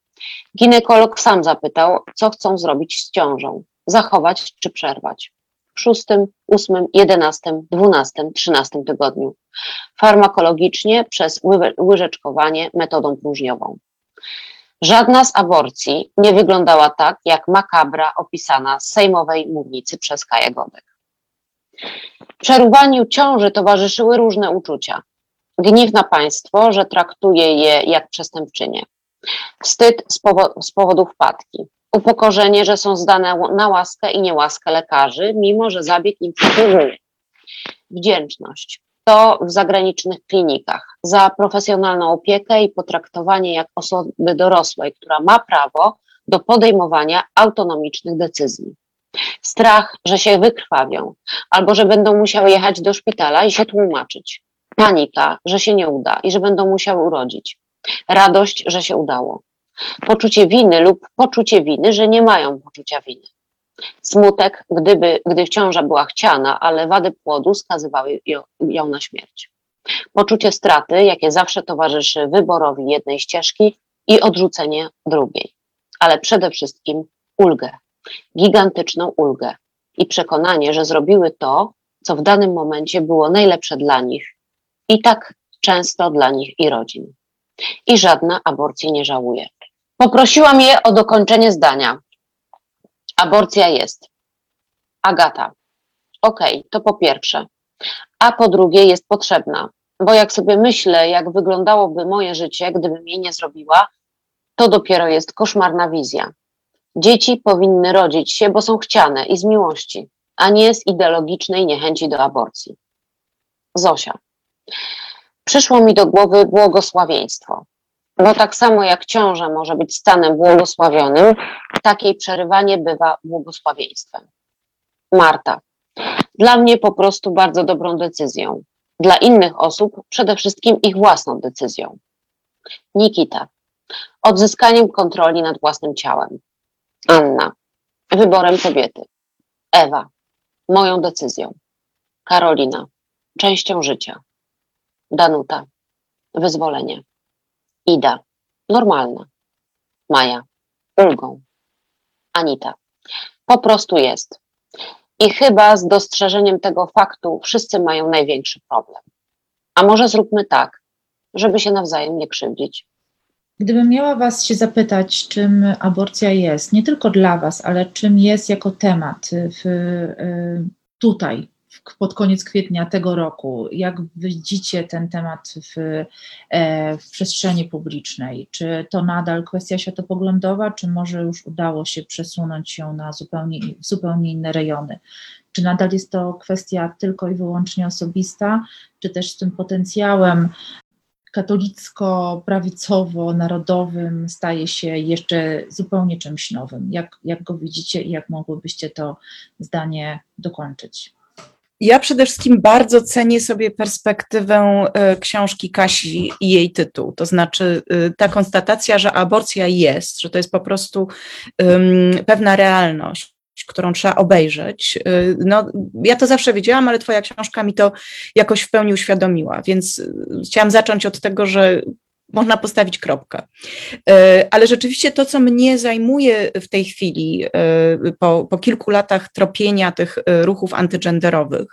S2: Ginekolog sam zapytał, co chcą zrobić z ciążą zachować czy przerwać. Szóstym, ósmym, jedenastym, dwunastym, trzynastym tygodniu. Farmakologicznie przez łyżeczkowanie metodą próżniową. Żadna z aborcji nie wyglądała tak, jak makabra opisana z sejmowej mównicy przez Kaję Godek. Przerwaniu ciąży towarzyszyły różne uczucia. Gniew na państwo, że traktuje je jak przestępczynie. Wstyd z, powo z powodu wpadki. Upokorzenie, że są zdane na łaskę i niełaskę lekarzy, mimo że zabieg im przysługuje. Wdzięczność to w zagranicznych klinikach za profesjonalną opiekę i potraktowanie jak osoby dorosłej, która ma prawo do podejmowania autonomicznych decyzji. Strach, że się wykrwawią, albo że będą musiały jechać do szpitala i się tłumaczyć. Panika, że się nie uda i że będą musiały urodzić. Radość, że się udało. Poczucie winy lub poczucie winy, że nie mają poczucia winy. Smutek, gdyby, gdy ciąża była chciana, ale wady płodu skazywały ją na śmierć. Poczucie straty, jakie zawsze towarzyszy wyborowi jednej ścieżki i odrzucenie drugiej. Ale przede wszystkim ulgę, gigantyczną ulgę i przekonanie, że zrobiły to, co w danym momencie było najlepsze dla nich i tak często dla nich i rodzin. I żadna aborcji nie żałuje. Poprosiłam je o dokończenie zdania. Aborcja jest. Agata. Okej, okay, to po pierwsze. A po drugie jest potrzebna, bo jak sobie myślę, jak wyglądałoby moje życie, gdybym jej nie zrobiła, to dopiero jest koszmarna wizja. Dzieci powinny rodzić się, bo są chciane i z miłości, a nie z ideologicznej niechęci do aborcji. Zosia. Przyszło mi do głowy błogosławieństwo. Bo tak samo jak ciąża może być stanem błogosławionym, takie przerywanie bywa błogosławieństwem. Marta. Dla mnie po prostu bardzo dobrą decyzją. Dla innych osób przede wszystkim ich własną decyzją. Nikita. Odzyskaniem kontroli nad własnym ciałem. Anna. Wyborem kobiety. Ewa. Moją decyzją. Karolina. Częścią życia. Danuta. Wyzwolenie. Ida. Normalna. Maja. Ulgą. Anita. Po prostu jest. I chyba z dostrzeżeniem tego faktu wszyscy mają największy problem. A może zróbmy tak, żeby się nawzajem nie krzywdzić.
S5: Gdybym miała Was się zapytać, czym aborcja jest, nie tylko dla Was, ale czym jest jako temat w, y, tutaj, pod koniec kwietnia tego roku. Jak widzicie ten temat w, e, w przestrzeni publicznej? Czy to nadal kwestia światopoglądowa, czy może już udało się przesunąć się na zupełnie, zupełnie inne rejony? czy nadal jest to kwestia tylko i wyłącznie osobista, czy też z tym potencjałem katolicko-prawicowo-narodowym staje się jeszcze zupełnie czymś nowym. Jak, jak go widzicie i jak mogłybyście to zdanie dokończyć?
S3: Ja przede wszystkim bardzo cenię sobie perspektywę e, książki Kasi i jej tytuł. To znaczy e, ta konstatacja, że aborcja jest, że to jest po prostu pewna realność którą trzeba obejrzeć. E, no, ja to zawsze wiedziałam, ale Twoja książka mi to jakoś w pełni uświadomiła, więc chciałam zacząć od tego, że można postawić kropkę. E, ale rzeczywiście to, co mnie zajmuje w tej chwili, e, po, po kilku latach tropienia tych e, ruchów antygenderowych,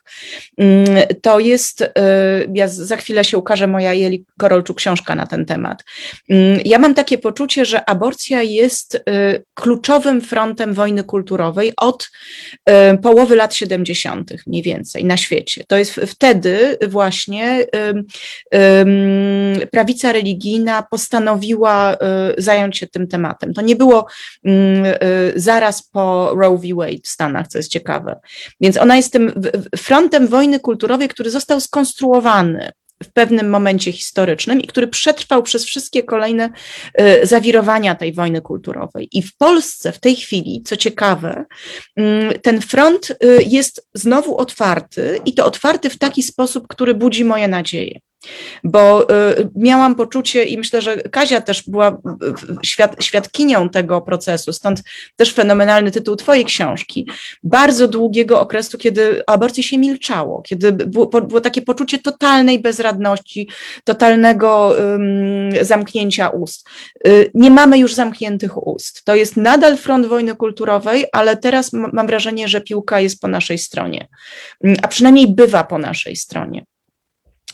S3: mm, to jest, ja za chwilę się ukaże moja Jeli Korolczuk książka na ten temat. Mm, ja mam takie poczucie, że aborcja jest kluczowym frontem wojny kulturowej od połowy lat 70. mniej więcej na świecie. To jest wtedy właśnie prawica religijna, religijna postanowiła y, zająć się tym tematem. To nie było mm, y, zaraz po Roe v. Wade w Stanach, co jest ciekawe. Więc ona jest tym frontem wojny kulturowej, który został skonstruowany w pewnym momencie historycznym i który przetrwał przez wszystkie kolejne y, zawirowania tej wojny kulturowej. I w Polsce w tej chwili, co ciekawe, mm, ten front jest znowu otwarty i to otwarty w taki sposób, który budzi moje nadzieje bo y, miałam poczucie i myślę, że Kazia też była świad, świadkinią tego procesu, stąd też fenomenalny tytuł Twojej książki, bardzo długiego okresu, kiedy o aborcji się milczało, kiedy było, było takie poczucie totalnej bezradności, totalnego um, zamknięcia ust. Y, nie mamy już zamkniętych ust. To jest nadal front wojny kulturowej, ale teraz mam wrażenie, że piłka jest po naszej stronie, a przynajmniej bywa po naszej stronie.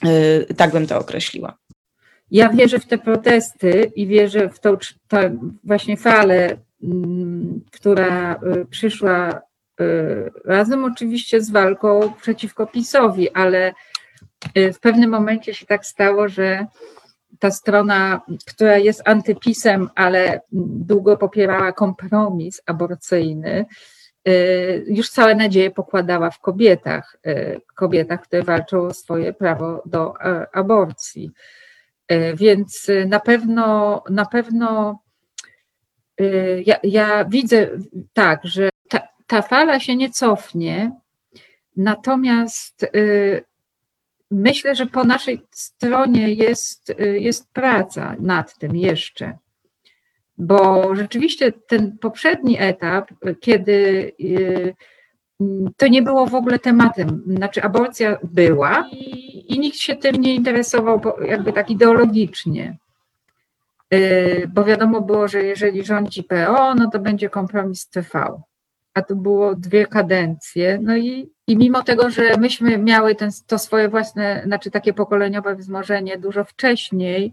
S3: Y, tak bym to określiła.
S6: Ja wierzę w te protesty i wierzę w tą, tą właśnie falę, mm, która y, przyszła y, razem oczywiście z walką przeciwko PiSowi, ale w pewnym momencie się tak stało, że ta strona, która jest antypisem, ale długo popierała kompromis aborcyjny, już całe nadzieje pokładała w kobietach, y, kobietach, które walczą o swoje prawo do e, aborcji. Y, więc na pewno, na pewno ja, ja widzę tak, że ta, ta fala się nie cofnie, natomiast myślę, że po naszej stronie jest, jest praca nad tym jeszcze bo rzeczywiście ten poprzedni etap, kiedy y, to nie było w ogóle tematem, znaczy aborcja była i, i nikt się tym nie interesował jakby tak ideologicznie. Y, bo wiadomo było, że jeżeli rządzi PO, no to będzie kompromis TV. A to było dwie kadencje. No i, i mimo tego, że myśmy miały ten, to swoje własne, znaczy takie pokoleniowe wzmożenie dużo wcześniej,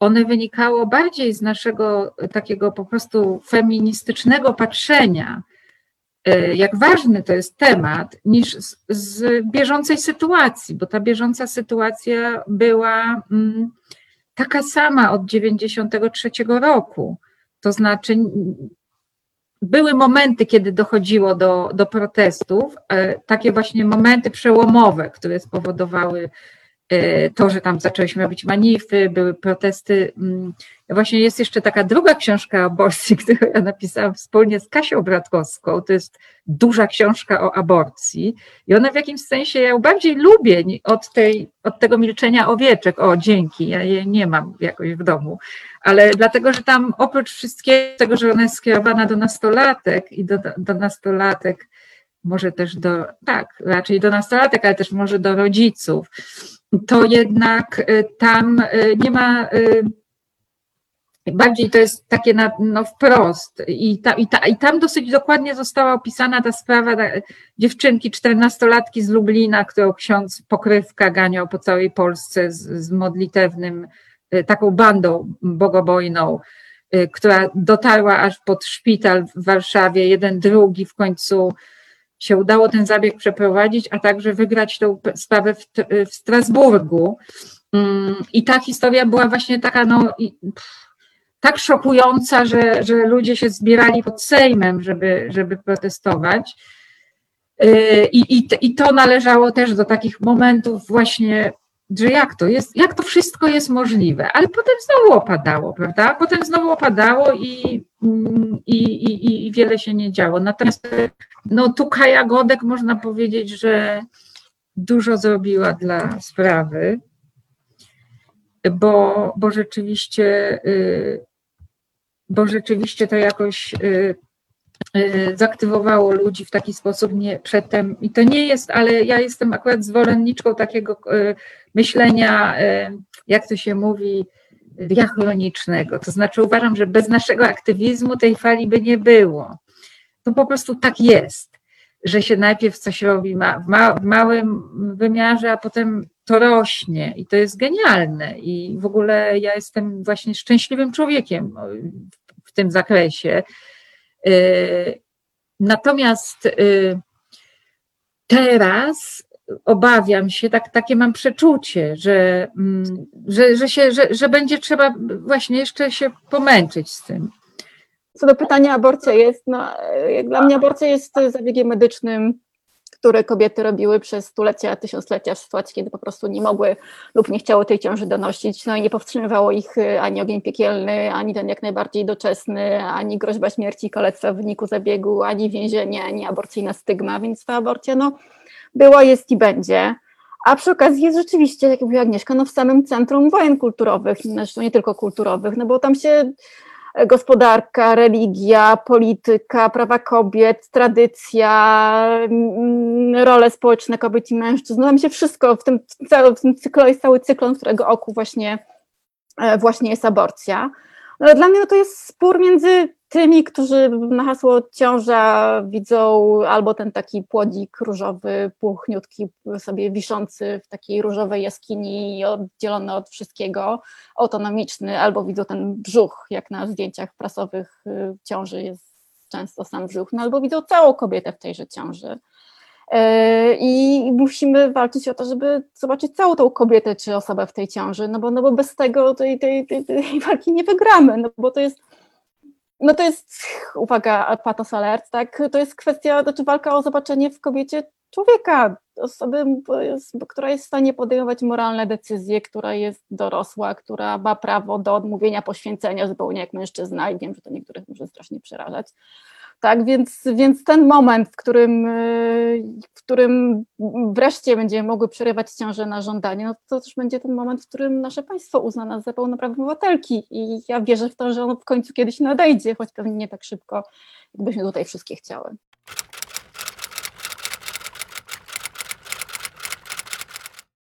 S6: one wynikało bardziej z naszego takiego po prostu feministycznego patrzenia, e, jak ważny to jest temat, niż z, z bieżącej sytuacji, bo ta bieżąca sytuacja była mm, taka sama od 93 roku. To znaczy, były momenty, kiedy dochodziło do, do protestów, e, takie właśnie momenty przełomowe, które spowodowały to, że tam zaczęliśmy robić manify, były protesty. Mm, właśnie jest jeszcze taka druga książka o aborcji, którą ja napisałam wspólnie z Kasią Bratkowską. To jest duża książka o aborcji i ona w jakimś sensie ja ją bardziej lubię od, tej, od tego milczenia owieczek. O, dzięki, ja jej nie mam jakoś w domu, ale dlatego, że tam oprócz wszystkiego tego, że ona jest skierowana do nastolatek i do, do nastolatek, może też do, tak, raczej do nastolatek, ale też może do rodziców, to jednak y, tam y, nie ma. Y, bardziej to jest takie na, no wprost. I, ta, i, ta, I tam dosyć dokładnie została opisana ta sprawa ta, dziewczynki, czternastolatki z Lublina, którą ksiądz pokrywka ganiał po całej Polsce z, z modlitewnym, taką bandą bogobojną, która dotarła aż pod szpital w Warszawie. Jeden, drugi w końcu się udało ten zabieg przeprowadzić, a także wygrać tę sprawę w, w Strasburgu. Mm, I ta historia była właśnie taka, no, tak szokująca, że, że ludzie się zbierali pod Sejmem, żeby, żeby protestować. Y, I, i, I to należało też do takich momentów właśnie, że jak to jest, jak to wszystko jest możliwe, ale potem znowu opadało, prawda? Potem znowu opadało i, mm, i, i, i wiele się nie działo. Natomiast no tu Kaja Godek można powiedzieć, że dużo zrobiła dla sprawy, bo, bo rzeczywiście y, bo rzeczywiście to jakoś y, y, zaktywowało ludzi w taki sposób nie przedtem. I to nie jest, ale ja jestem akurat zwolenniczką takiego myślenia, jak to się mówi, diachronicznego. To znaczy uważam, że bez naszego aktywizmu tej fali by nie było. To po prostu tak jest, że się najpierw coś robi ma, ma, w małym wymiarze, a potem to rośnie i to jest genialne. I w ogóle ja jestem właśnie szczęśliwym człowiekiem w tym zakresie. Y, natomiast y, teraz obawiam się, tak, takie mam przeczucie, że, mm, że, że, się, że, że będzie trzeba właśnie jeszcze się pomęczyć z tym.
S4: Co do pytania, aborcja jest, no, jak dla mnie aborcja jest zabiegiem medycznym, które kobiety robiły przez stulecia, tysiąclecia w sytuacji, kiedy po prostu nie mogły lub nie chciały tej ciąży donosić, no i nie powstrzymywało ich y, ani ogień piekielny, ani ten jak najbardziej doczesny, ani groźba śmierci i kalectwa w wyniku zabiegu, ani więzienie, ani aborcyjna stygma, więc ta aborcja no, była, jest i będzie. A przy okazji jest rzeczywiście, jak mówiła Agnieszka, no w samym centrum wojen kulturowych, zresztą nie tylko kulturowych, no bo tam się gospodarka, religia, polityka, prawa kobiet, tradycja, role społeczne kobiet i mężczyzn. No tam się wszystko w tym, w tym cyklu jest cały cyklon, którego oku właśnie, e, właśnie jest aborcja. No, dla mnie no to jest spór między tymi, którzy na hasło ciąża widzą albo ten taki płodzik różowy, puchniutki, sobie wiszący w takiej różowej jaskini, oddzielony od wszystkiego, autonomiczny, albo widzą ten brzuch, jak na zdjęciach prasowych y, ciąży jest często sam brzuch, no albo widzą całą kobietę w tejże ciąży. E, I musimy walczyć o to, żeby zobaczyć całą tą kobietę czy osobę w tej ciąży, no bo, no bo bez tego tej, tej, tej, tej walki nie wygramy, no bo to jest no to jest, uwaga, patos alert, tak, to jest kwestia, znaczy walka o zobaczenie w kobiecie człowieka, osoby, która jest w stanie podejmować moralne decyzje, która jest dorosła, która ma prawo do odmówienia poświęcenia zupełnie jak mężczyzna i wiem, że to niektórych może strasznie przerażać, tak, więc, więc ten moment, w którym, y, w którym wreszcie będziemy mogły przerywać ciążę na żądanie, no to też będzie ten moment, w którym nasze państwo uzna nas za pełnoprawne obywatelki i ja wierzę w to, że ono w końcu kiedyś nadejdzie, choć pewnie nie tak szybko, jakbyśmy tutaj wszystkie chciały.